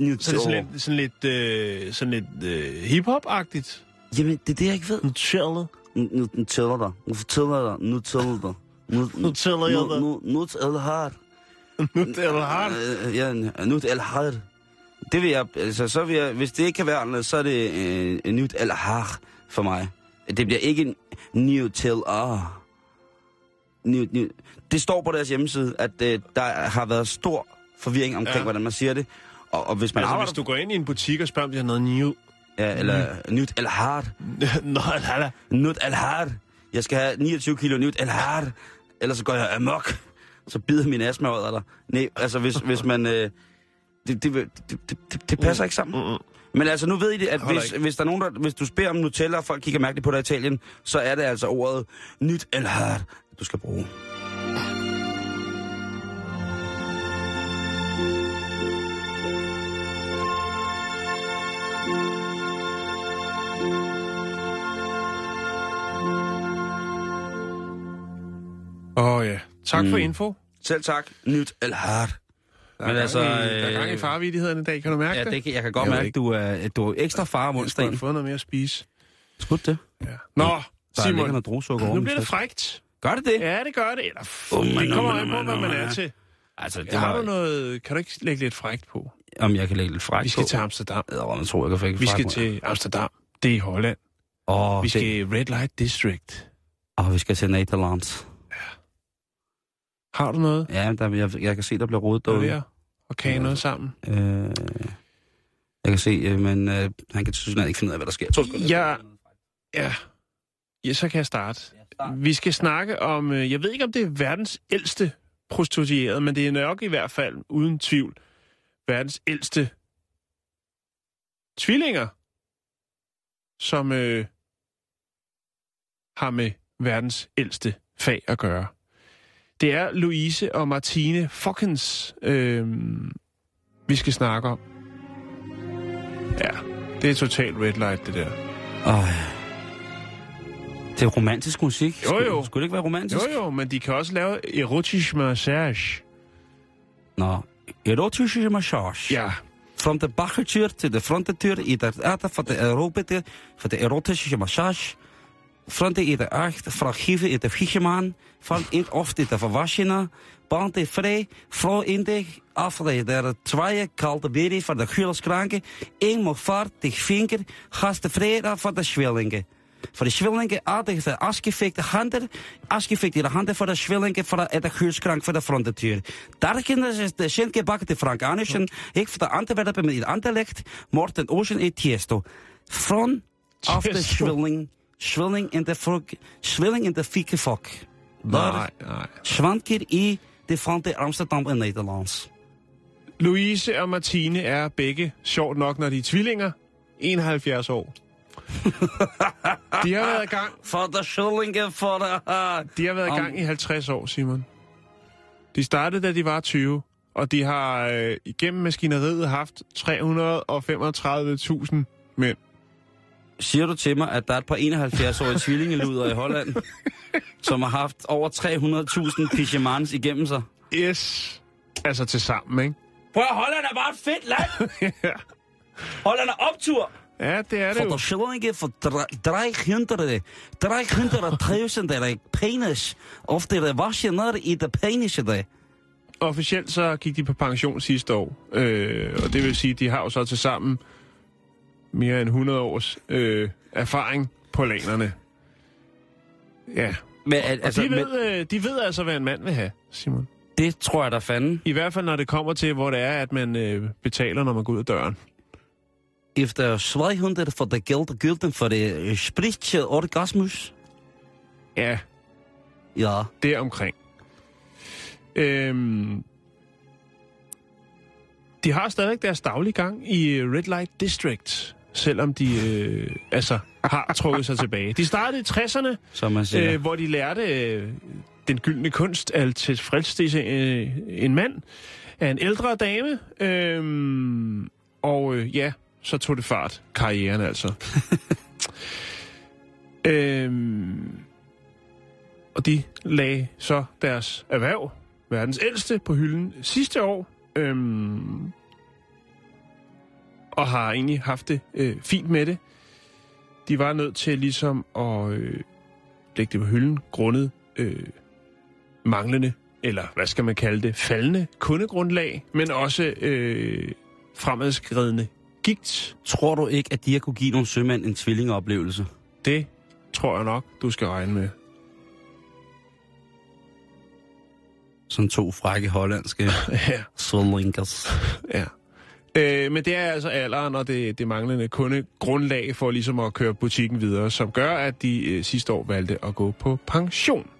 Nut- Så det er sådan Nutella. lidt, sådan lidt, øh, sådan lidt øh, hip-hop-agtigt. Jamen, det er det, jeg ikke ved. Nutella. Nu, nu, nu tæller dig. Nu fortæller dig. Nu tæller dig. Nu, Nu tæller jeg dig. Nu, nu, nu tæller hard. Nutella har Øh, Ja, nu tæller hard. Det vil jeg, altså, så vil jeg, hvis det ikke kan være andet, så er det øh, nyt eller hard for mig. Det bliver ikke en Nutella. New, new. Det står på deres hjemmeside, at øh, der har været stor forvirring omkring, ja. hvordan man siger det. Og, og hvis man Altså, arbejder... hvis du går ind i en butik og spørger, om de har noget new... Ja, eller nyt eller hard. Nå, lala. Nut al hard. Jeg skal have 29 kilo nyt al hard. ellers så går jeg amok. Så bider min astma ud dig. Nej, altså hvis, hvis man... Øh, det, det, det, det, det, passer ikke sammen. Mm-mm. Men altså, nu ved I det, at hvis, hvis, der er nogen, der, hvis du spørger om Nutella, og folk kigger mærkeligt på dig i Italien, så er det altså ordet nyt eller hard, du skal bruge. Åh oh, ja. Tak for Mm. info. Selv tak, nyt. Der er, Men altså, i, der er gang i øh, farvidigheden i dag, kan du mærke Ja, det? det kan, jeg kan godt Jeg mærke, at du er, du er ekstra far om Jeg onsdagen. fået noget mere at spise. Skud det. Ja. Nå, Der Simon, noget druesukker nu oven i bliver det frægt. Gør det det? Ja, det gør det. Eller, f- Oh, det man, kommer man, an på, man, hvad man er til. Altså, det har var, du noget... Kan du ikke lægge lidt frægt på? om jeg kan lægge lidt fræk Vi skal på. til Amsterdam. Jeg tror, jeg kan få Vi skal til Amsterdam. Det er i Holland. Åh, Vi skal det... i Red Light District. Åh, vi skal til Netherlands. Har du noget? Ja, der, jeg, jeg kan se, der bliver rodet er derude. at at kage noget sammen? Øh, jeg kan se, øh, men øh, han kan tydeligvis ikke finde ud af, hvad der sker. Er- Ja. Ja. Ja, så kan jeg starte. Vi skal snakke om, øh, jeg ved ikke om det er verdens ældste prostituerede, men det er nok i hvert fald, uden tvivl, verdens ældste tvillinger, som øh, har med verdens ældste fag at gøre. Det er Louise og Martine Fokkens, øh, vi skal snakke om. Ja, det er totalt red light, det der. Åh, det er romantisk musik. Jo, Skulle- jo. Skulle det ikke være romantisk? Jo, jo, men de kan også lave erotisk massage. Nå, erotische massage. Ja, Van de baggertür til de frontendeur i de arte van de aerobite, van de erotische massage. Fronte i de acht, fragieve in de ficheman, van in of de verwaschene, band de vrij, vrouw in de afle, der twee kalte beri van de gulskranke, een mag vaart, vinker, gas de vrede van de schwellingen. Voor de schwellingen aardig de afgefikte handen, afgefikte de handen voor de schwellingen voor de, de voor de frontendeur. Daar kunnen ze de schenke bakken de Frankanischen, ik voor de Antwerpen met in Anderlecht, Morten Ocean in Tiesto. Van af de schwelling, schwelling in de frog, schwelling in de fieke fok. Daar nej, nej. Zwankeer i de Fante Amsterdam in Nederlands. Louise og Martine er begge, sjovt nok, når de er tvillinger, 71 år. De har været i gang, For de schwellingen for de... de har været i gang i 50 år, Simon. De startede, da de var 20, og de har øh, igennem maskineriet haft 335.000 mænd. Siger du til mig, at der er et par 71-årige tvillingeluder i Holland, som har haft over 300.000 pyjamans igennem sig? Yes. Altså til sammen, ikke? Prøv at Holland er bare et fedt land! Holland er optur! ja, det er det For jo. de schwellinge for 300, 300.000 der penis, of de wasje ned i de penis der. Officielt så gik de på pension sidste år, øh, og det vil sige, at de har jo så til sammen mere end 100 års øh, erfaring på lanerne. Ja, Men, og altså, de, men, ved, øh, de ved altså, hvad en mand vil have, Simon. det tror jeg da fanden. I hvert fald, når det kommer til, hvor det er, at man øh, betaler, når man går ud af døren. Efter 200 for de geld gulden for de spritje orgasmus. Ja, Ja. det omkring. Øhm, de har stadig deres daglige gang i øh, Red Light District, selvom de øh, altså har trukket sig tilbage. De startede i 60'erne, Som øh, hvor de lærte øh, den gyldne kunst at tilfredsstille øh, en mand af en ældre dame. Øh, og øh, ja, så tog det fart. Karrieren altså. øhm, og de lagde så deres erhverv, verdens ældste, på hylden sidste år. Øhm, og har egentlig haft det øh, fint med det. De var nødt til ligesom at øh, lægge det på hylden, grundet øh, manglende, eller hvad skal man kalde det, faldende kundegrundlag, men også øh, fremadskridende gigt. Tror du ikke, at de har kunne give nogle sømænd en tvillingeoplevelse? Det tror jeg nok, du skal regne med. Sådan to frække hollandske ja. svillingers. Ja. Øh, men det er altså alderen og det, det manglende kundegrundlag for ligesom at køre butikken videre, som gør, at de øh, sidste år valgte at gå på pension.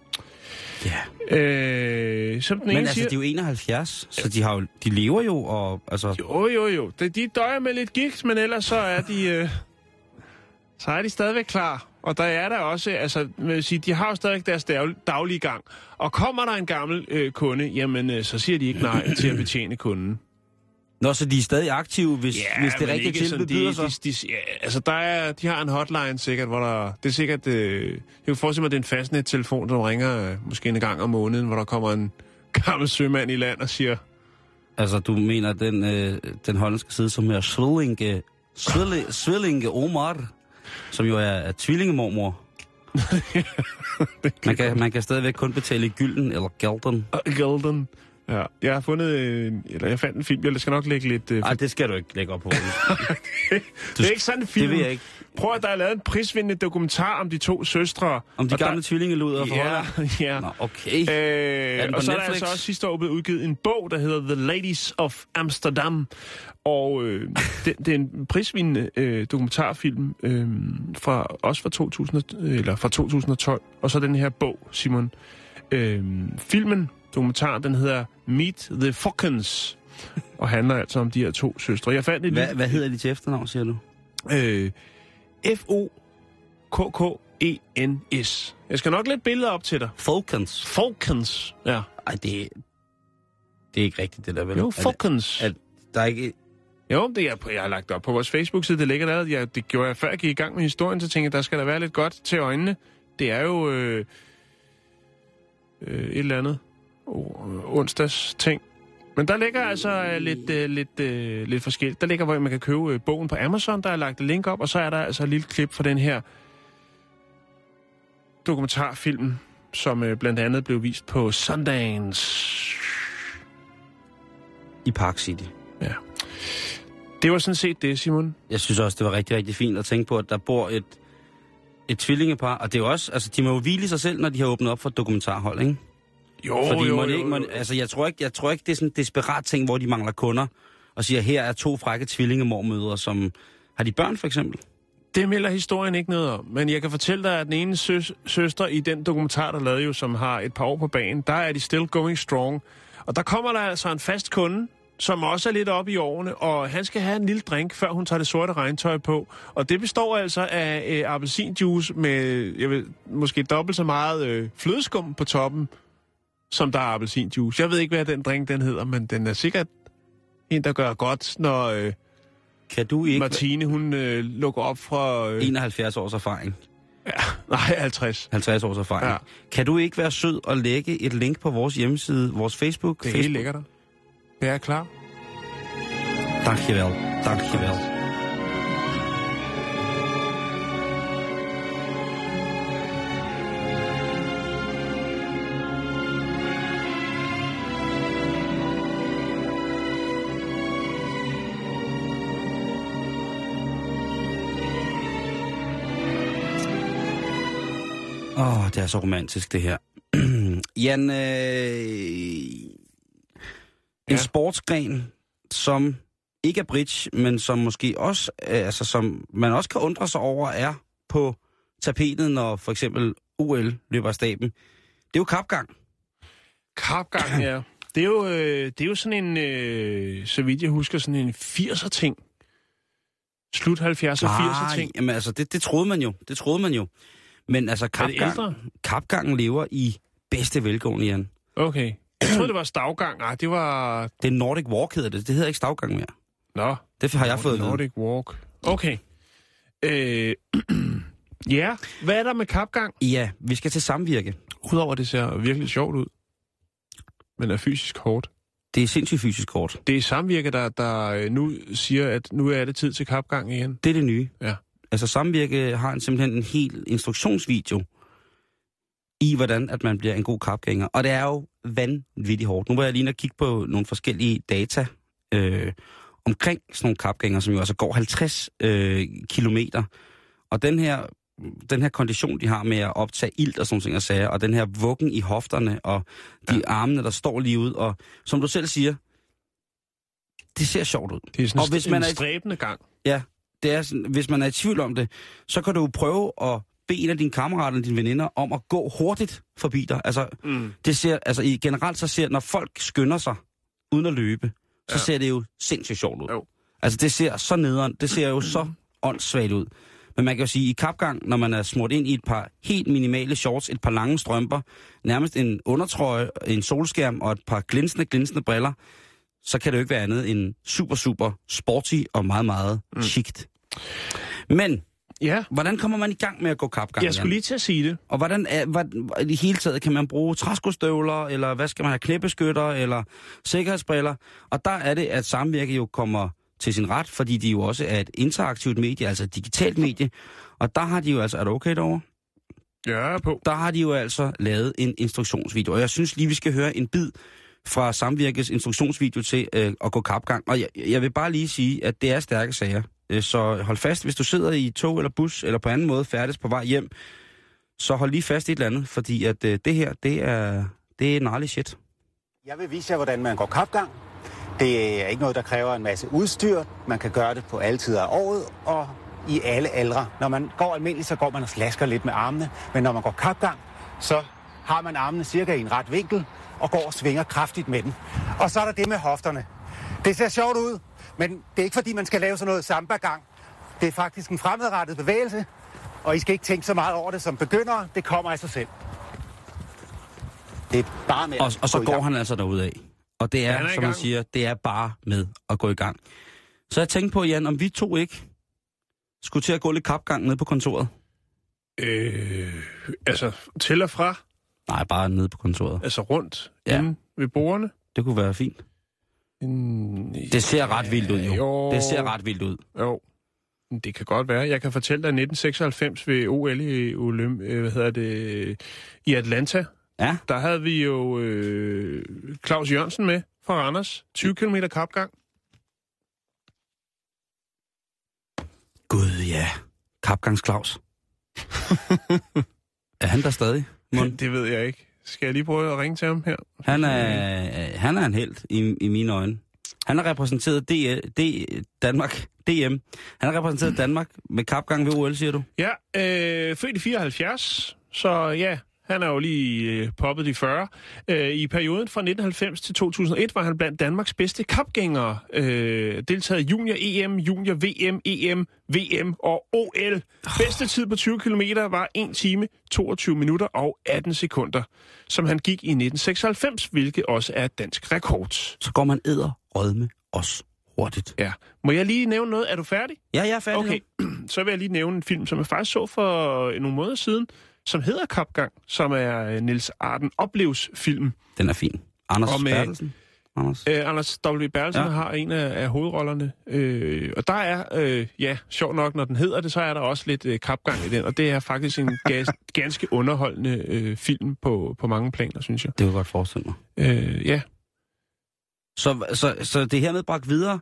Ja. Øh, som den Men altså, siger, de er jo 71, så de, har jo, de lever jo, og altså... Jo, jo, jo. De, de døjer med lidt gigt, men ellers så er de... Øh, så er de stadigvæk klar. Og der er der også, altså, vil sige, de har jo stadigvæk deres dag, daglige gang. Og kommer der en gammel øh, kunde, jamen, øh, så siger de ikke nej til at betjene kunden. Nå, så de er stadig aktive, hvis, ja, hvis det rigtige ikke tilbud byder de, sig? de, de, ja, altså, der er, de har en hotline sikkert, hvor der... Det er sikkert... Øh, jeg kan forestille mig, at det er en fastnet-telefon, som ringer øh, måske en gang om måneden, hvor der kommer en gammel sømand i land og siger... Altså, du mener, at den, øh, den hollandske side, som er Svillinge, Svillinge, Svillinge Omar, som jo er, er tvillingemormor. man, kan, man kan stadigvæk kun betale i gylden eller gælden. Golden. Ja, jeg har fundet... Øh, eller jeg fandt en film, jeg skal nok lægge lidt... Øh, Ej, det skal du ikke lægge op på. det er ikke sådan en film. det vil jeg ikke. Prøv at der er lavet en prisvindende dokumentar om de to søstre. Om de Og der- gamle tvillingeluder for Ja, ja. Nå, okay. Øh, og så er der Netflix? altså også sidste år blevet udgivet en bog, der hedder The Ladies of Amsterdam. Og øh, det, det er en prisvindende øh, dokumentarfilm, øh, fra, også fra, 2000, eller fra 2012. Og så den her bog, Simon. Øh, filmen, dokumentaren, den hedder Meet the Fockens. Og handler altså om de her to søstre. Jeg fandt et Hvad, lille- hvad hedder de til efternavn, siger du? Øh, F-O-K-K-E-N-S. Jeg skal nok lægge billeder op til dig. Falcons. Falcons. Ja. Ej, det, det er ikke rigtigt, det der, vel? Jo, Er det- Falcons. Er, der er ikke... Jo, det er, på- jeg har lagt op på vores Facebook-side. Det ligger der. Jeg, det gjorde jeg før jeg gik i gang med historien, så tænkte jeg, der skal der være lidt godt til øjnene. Det er jo øh, øh, et eller andet onsdags ting. Men der ligger altså øh, lidt, øh, lidt, øh, lidt forskelligt. Der ligger, hvor man kan købe øh, bogen på Amazon. Der er lagt et link op, og så er der altså et lille klip fra den her dokumentarfilm, som øh, blandt andet blev vist på Sundance. I Park City. Det var sådan set det, Simon. Jeg synes også, det var rigtig, rigtig fint at tænke på, at der bor et, et tvillingepar, og det er jo også, altså de må jo hvile sig selv, når de har åbnet op for et dokumentarhold, ikke? Jo, Fordi jo, man jo, ikke, man, altså jeg tror, ikke, jeg tror ikke, det er sådan en desperat ting, hvor de mangler kunder, og siger, her er to frække tvillingemormødre, som har de børn for eksempel? Det melder historien ikke noget om, men jeg kan fortælle dig, at den ene søs, søster i den dokumentar, der lavede jo, som har et par år på banen, der er de still going strong. Og der kommer der altså en fast kunde, som også er lidt oppe i årene, og han skal have en lille drink, før hun tager det sorte regntøj på. Og det består altså af øh, appelsinjuice med, jeg ved, måske dobbelt så meget øh, flødeskum på toppen, som der er appelsinjuice. Jeg ved ikke, hvad den drink den hedder, men den er sikkert en, der gør godt, når øh, Kan du ikke... Martine, hun øh, lukker op fra... Øh, 71 års erfaring, nej, 50. 50 års erfaring. Ja. Kan du ikke være sød og lægge et link på vores hjemmeside, vores Facebook? Det er Facebook. helt lækkert. Det er klar. Dankjewel. Dankjewel. Åh, oh, det er så romantisk, det her. Jan, øh, en Ja. sportsgren, som ikke er bridge, men som måske også, øh, altså som man også kan undre sig over, er på tapetet, når for eksempel OL løber af staben. Det er jo kapgang. Karpgang, ja. Det er jo, øh, det er jo sådan en, øh, så vidt jeg husker, sådan en 80'er ting. Slut 70'er, 80'er ting. Jamen altså, det, det troede man jo. Det troede man jo. Men altså, kapgang, kapgangen lever i bedste velgående, Jan. Okay. Jeg troede, det var stavgang. Nej, det var... Det er Nordic Walk, hedder det. Det hedder ikke stavgang mere. Nå, Det har jeg fået. Nordic Walk. Okay. Øh, ja, hvad er der med kapgang? Ja, vi skal til samvirke. Udover det ser virkelig sjovt ud, men er fysisk hårdt. Det er sindssygt fysisk kort. Det er samvirke, der, der øh, nu siger, at nu er det tid til kapgang igen. Det er det nye. Ja. Altså Samvirke har en, simpelthen en hel instruktionsvideo i, hvordan at man bliver en god kapgænger. Og det er jo vanvittigt hårdt. Nu var jeg lige og kigge på nogle forskellige data øh, omkring sådan nogle kapgængere, som jo altså går 50 øh, kilometer. Og den her, den her kondition, de har med at optage ilt og sådan nogle ting, og, sager, og den her vuggen i hofterne, og de ja. armene, der står lige ud, og som du selv siger, det ser sjovt ud. Det er sådan Og hvis en man er stræbende gang. Ja, det er sådan, hvis man er i tvivl om det, så kan du jo prøve at bede en af dine kammerater eller dine veninder om at gå hurtigt forbi dig. Altså, Mm. det ser, altså i generelt så ser, når folk skynder sig uden at løbe, så Ja. ser det jo sindssygt sjovt ud. Jo. Altså det ser så nederen, det ser jo så åndssvagt ud. Men man kan jo sige, i kapgang, når man er smurt ind i et par helt minimale shorts, et par lange strømper, nærmest en undertrøje, en solskærm og et par glinsende, glinsende briller, så kan det jo ikke være andet end super, super sporty og meget, meget mm. chict. Men, Ja, hvordan kommer man i gang med at gå kapgang? jeg skulle lige til at sige det. Og hvordan er, hvad, i det hele taget, kan man bruge træskostøvler, eller hvad skal man have, knæbeskytter, eller sikkerhedsbriller? Og der er det, at samvirke jo kommer til sin ret, fordi de jo også er et interaktivt medie, altså et digitalt medie. Og der har de jo altså, er du okay derovre? Ja, på. Der har de jo altså lavet en instruktionsvideo. Og jeg synes lige, vi skal høre en bid fra Samvirkes instruktionsvideo til øh, at gå kapgang. Og jeg, jeg vil bare lige sige, at det er stærke sager. Øh, så hold fast, hvis du sidder i tog eller bus, eller på anden måde færdes på vej hjem, så hold lige fast i et eller andet, fordi at øh, det her, det er, det er gnarlig shit. Jeg vil vise jer, hvordan man går kapgang. Det er ikke noget, der kræver en masse udstyr. Man kan gøre det på alle tider af året og i alle aldre. Når man går almindeligt, så går man og slasker lidt med armene. Men når man går kapgang, så har man armene cirka i en ret vinkel og går og svinger kraftigt med den. Og så er der det med hofterne. Det ser sjovt ud, men det er ikke fordi, man skal lave sådan noget samba-gang. Det er faktisk en fremadrettet bevægelse, og I skal ikke tænke så meget over det som begyndere. Det kommer af sig selv. Det er bare med Og, at og så gå i går gang. han altså derudad. Og det er, er i som man siger, det er bare med at gå i gang. Så jeg tænkte på, Jan, om vi to ikke skulle til at gå lidt kapgang ned på kontoret. Øh, altså, til og fra, Nej, bare ned på kontoret. altså rundt Ja. ja. ved bordene. Det kunne være fint. Mm, Det ser ret vildt ud, jo. jo. Det ser ret vildt ud. Jo, det kan godt være. Jeg kan fortælle dig, at 1996 ved OL i, Olymp, øh, hvad hedder det, i Atlanta, Ja, der havde vi jo øh, Claus Jørgensen med fra Randers. 20 km kapgang. Gud ja. Kapgangs Claus. er han der stadig? Mon? Det ved jeg ikke. Skal jeg lige prøve at ringe til ham her? Han er, han er en held i, i mine øjne. Han har repræsenteret D, D, Danmark, DM. Han har repræsenteret Danmark med kapgang ved OL, siger du? Ja, øh, født i 74, så ja, han er jo lige øh, poppet de 40. Øh, I perioden fra 1990 til 2001 var han blandt Danmarks bedste kapgængere. Øh, deltaget i junior EM, junior VM, EM, VM og OL. Bedste tid på 20 km var 1 time, 22 minutter og 18 sekunder, som han gik i 1996, hvilket også er dansk rekord. Så går man æder rødme os hurtigt. Ja. Må jeg lige nævne noget? Er du færdig? Ja, jeg er færdig Okay, så vil jeg lige nævne en film, som jeg faktisk så for nogle måneder siden, som hedder Kapgang, som er øh, Niels Arden oplevelsfilm. Den er fin. Anders Og med- Bertelsen. Anders. Øh, Anders W. Bertelsen Ja. har en af, af hovedrollerne, øh, og der er, øh, ja, sjov nok, når den hedder det, så er der også lidt øh, kapgang i den, og det er faktisk en gas, ganske underholdende øh, film på, på mange planer, synes jeg. Det kunne godt forestille mig. Øh, ja, Så, så, så det er hermed bragt videre,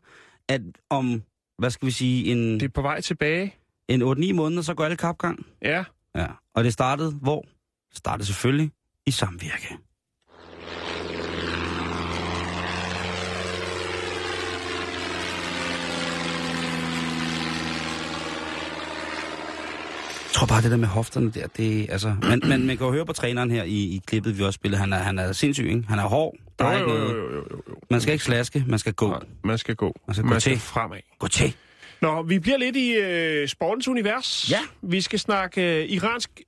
at om, hvad skal vi sige, en, det er på vej tilbage. en 8-9 måneder, så går alle kapgang. Ja, Ja. Og det startede hvor? Det startede selvfølgelig i samvirke. Jeg tror bare, det der med hofterne der, det altså... Man, man, man kan jo høre på træneren her i, i klippet, vi også spillede. Han er, han er sindssyg, ikke? Han er hård. Der er jo, jo, jo, jo, jo. Man skal ikke slaske, man skal gå. Nej, man skal gå. Man skal gå man skal til. fremad. Gå til. Nå, vi bliver lidt i øh, sportens univers. Ja. Vi skal snakke øh, iransk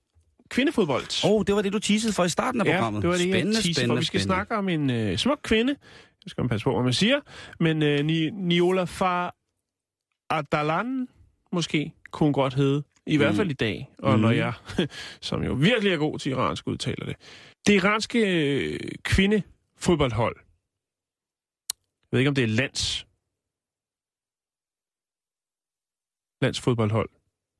kvindefodbold. Åh, oh, det var det, du teasede for i starten af ja, programmet. det var det, spændende, jeg spændende, for vi skal spændende. snakke om en øh, smuk kvinde. Det skal man passe på, hvad man siger. Men øh, Ni- Niola Far Adalan, måske, kunne godt hedde. I hvert Mm. fald i dag. Og Mm. når jeg, som jo virkelig er god til iransk, udtaler det. Det iranske øh, kvindefodboldhold. Jeg ved ikke, om det er lands... Landsfodboldhold.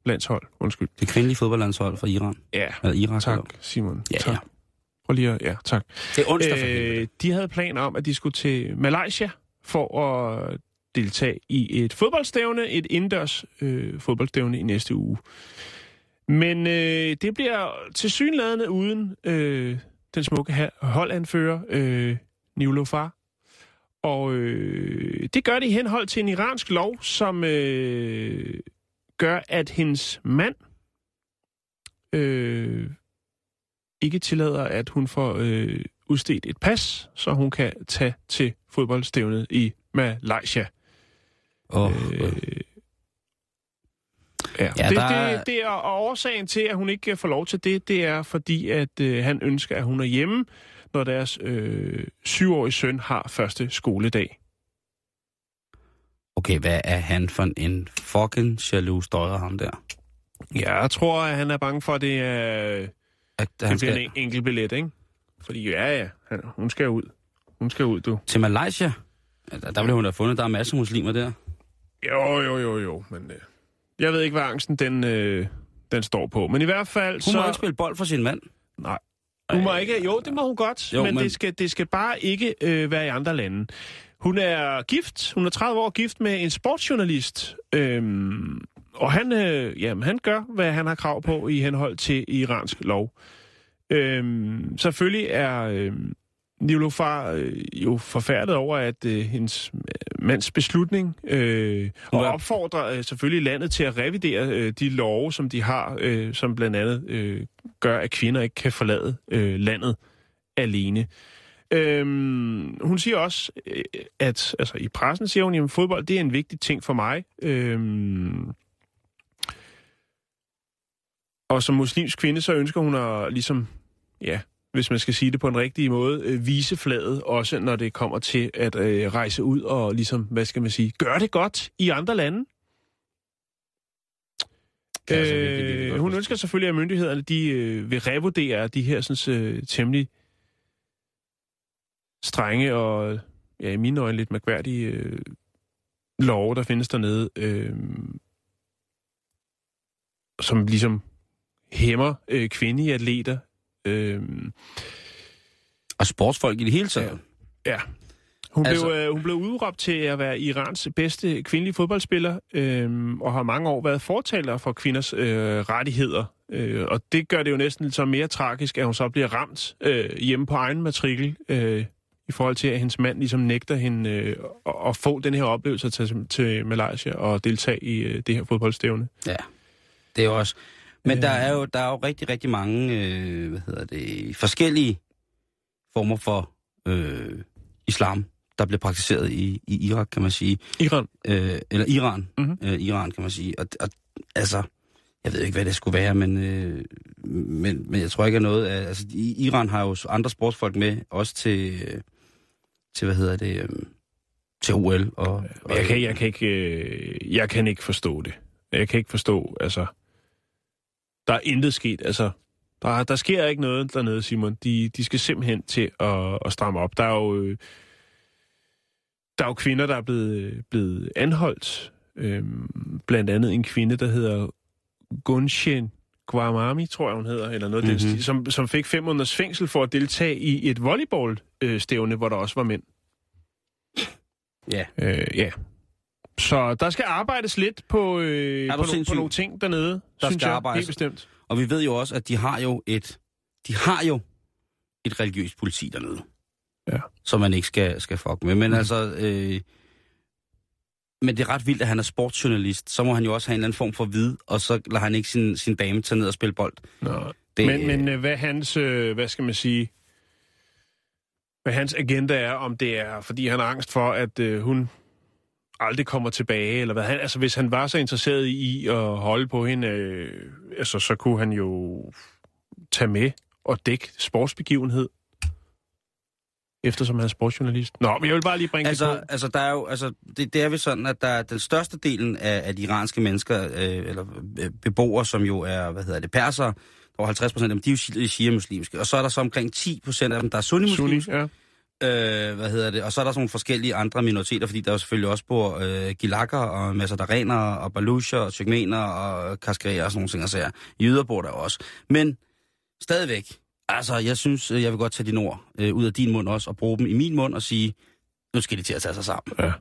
Landshold, undskyld. Det kvindelige fodboldlandshold fra Iran. Ja, Eller Irak. tak, eller- Simon. Ja, tak. ja. Prøv lige at... Ja, tak. Det er onsdag for. Øh, de havde planer om, at de skulle til Malaysia for at deltage i et fodboldstævne, et indendørs øh, fodboldstævne i næste uge. Men øh, det bliver til synlædende uden øh, den smukke holdanfører, øh, Niulofar. Og øh, det gør de i henhold til en iransk lov, som øh, gør, at hendes mand øh, ikke tillader, at hun får øh, udstedt et pas, så hun kan tage til fodboldstævnet i Malaysia. Oh, Øh, ja, Ja, det, der er- det, det er og årsagen til, at hun ikke får lov til det, det er fordi, at øh, han ønsker, at hun er hjemme, når deres øh, syvårige søn har første skoledag. okay, hvad er han for en fucking jaloux støjer ham der? Ja, jeg tror, at han er bange for, at det, er, At det han bliver skal en enkelt billet, ikke? Fordi ja, ja, han, hun skal ud. Hun skal ud, du. til Malaysia? Ja, Der, der blev hun da fundet, der er masser af muslimer der. Jo, jo, jo, jo, men øh, jeg ved ikke, hvad angsten den, øh, den står på. Men i hvert fald Hun så... må ikke spille bold for sin mand. Nej. Hun må ikke, jo, det må hun godt, Jo, men, men- Det, skal, det skal bare ikke øh, være i andre lande. Hun er gift, hun er 30 år gift med en sportsjournalist, øhm, og han, øh, jamen, han gør, hvad han har krav på i henhold til iransk lov. Øhm, selvfølgelig er øh, Nilofar øh, jo forfærdet over, at øh, hendes mands beslutning øh, og er- opfordrer øh, selvfølgelig landet til at revidere øh, de love, som de har, øh, som blandt andet øh, gør, at kvinder ikke kan forlade øh, landet alene. Øhm, hun siger også, øh, at altså, i pressen siger hun, at fodbold det er en vigtig ting for mig. Øhm, og som muslimsk kvinde, så ønsker hun at ligesom, ja, hvis man skal sige det på en rigtig måde, øh, vise flaget, også når det kommer til at øh, rejse ud og ligesom, hvad skal man sige, gøre det godt i andre lande. Kan jeg så virkelig, virkelig Øh, godt hun ønsker selvfølgelig, at myndighederne de, øh, vil revurdere de her sådan, øh, temmelig strenge og ja, i mine øjne lidt mærkværdige øh, love, der findes dernede, øh, som ligesom hæmmer øh, kvindelige atleter. Øh, Og sportsfolk i det hele taget. ja. Hun, Altså- altså... blev, øh, hun blev udråbt til at være Irans bedste kvindelige fodboldspiller, øh, og har mange år været fortaler for kvinders øh, rettigheder. Øh, og det gør det jo næsten lidt så mere tragisk, at hun så bliver ramt øh, hjemme på egen matrikel, øh, i forhold til, at hendes mand ligesom nægter hende øh, at, at få den her oplevelse til, til Malaysia og deltage i øh, det her fodboldstævne. Ja, det er jo også. Men der er jo der er jo rigtig rigtig mange øh, hvad hedder det forskellige former for øh, islam der bliver praktiseret i, i Irak kan man sige Iran. øh, eller Iran Mhm. øh, Iran kan man sige og, og altså jeg ved ikke hvad det skulle være men øh, men, men jeg tror ikke at noget af, altså Iran har jo andre sportsfolk med også til øh, til hvad hedder det øh, til OL og, og jeg kan, jeg kan ikke, øh, jeg kan ikke forstå det. Jeg kan ikke forstå, altså, der er intet sket, altså, der, der sker ikke noget dernede, Simon. De, de skal simpelthen til at, at stramme op. Der er jo, øh, der er jo kvinder, der er blevet, blevet anholdt. Øhm, blandt andet en kvinde, der hedder Gunshen Guamami, tror jeg, hun hedder, eller noget mm-hmm. den Mhm. som, som fik fem måneders fængsel for at deltage i et volleyballstævne, hvor der også var mænd. ja Øh, ja. Så der skal arbejdes lidt på, øh, på, no- på nogle ting dernede, Der synes skal jeg, arbejdes. helt bestemt. Og vi ved jo også, at de har jo et, de har jo et religiøst politi dernede. Ja. Som man ikke skal, skal fuck med. Men mm. altså, øh, men det er ret vildt, at han er sportsjournalist. Så må han jo også have en eller anden form for vid, og så lader han ikke sin, sin dame tage ned og spille bold. Nå. Det- Men, men øh, hvad hans, øh, hvad skal man sige, hvad hans agenda er, om det er, fordi han har angst for, at øh, hun aldrig kommer tilbage, eller hvad han, altså hvis han var så interesseret i at holde på hende, øh, altså så kunne han jo tage med og dække sportsbegivenhed, eftersom han er sportsjournalist. Nå, men jeg vil bare lige bringe Altså, det på. altså, der er jo, altså det, det er vel sådan, at der er den største delen af, af de iranske mennesker, øh, eller øh, beboere, som jo er, hvad hedder det, persere, over 50 procent af dem, de er jo shia-muslimske. Og så er der så omkring 10 procent af dem, der er sunni-muslimske. Sunni, ja. Øh, hvad hedder det? Og så er der sådan nogle forskellige andre minoriteter, fordi der jo selvfølgelig også bor øh, gilakker og masadarener og baluscher og tyrkmener og kaskerier og sådan nogle ting. Altså, ja. Jøder bor der også. Men stadigvæk, altså jeg synes, øh, jeg vil godt tage dine ord øh, ud af din mund også og bruge dem i min mund og sige, nu skal de til at tage sig sammen. Ja.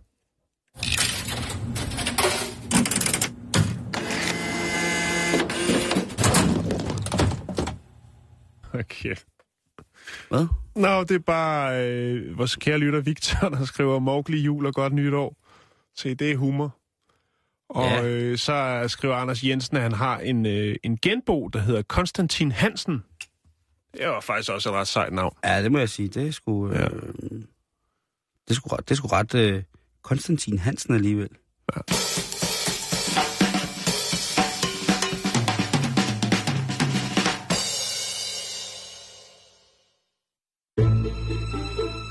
Okay. Hvad? Nå, det er bare øh, vores kære lytter Victor, der skriver Mowgli jul og godt nytår. Se, det er humor. Og Ja. øh, så skriver Anders Jensen, at han har en, øh, en genbo, der hedder Konstantin Hansen. Det var faktisk også et ret sejt navn. Ja, det må jeg sige. Det er sgu... Øh, Ja. det er sgu ret... Det er sgu ret øh, Konstantin Hansen alligevel.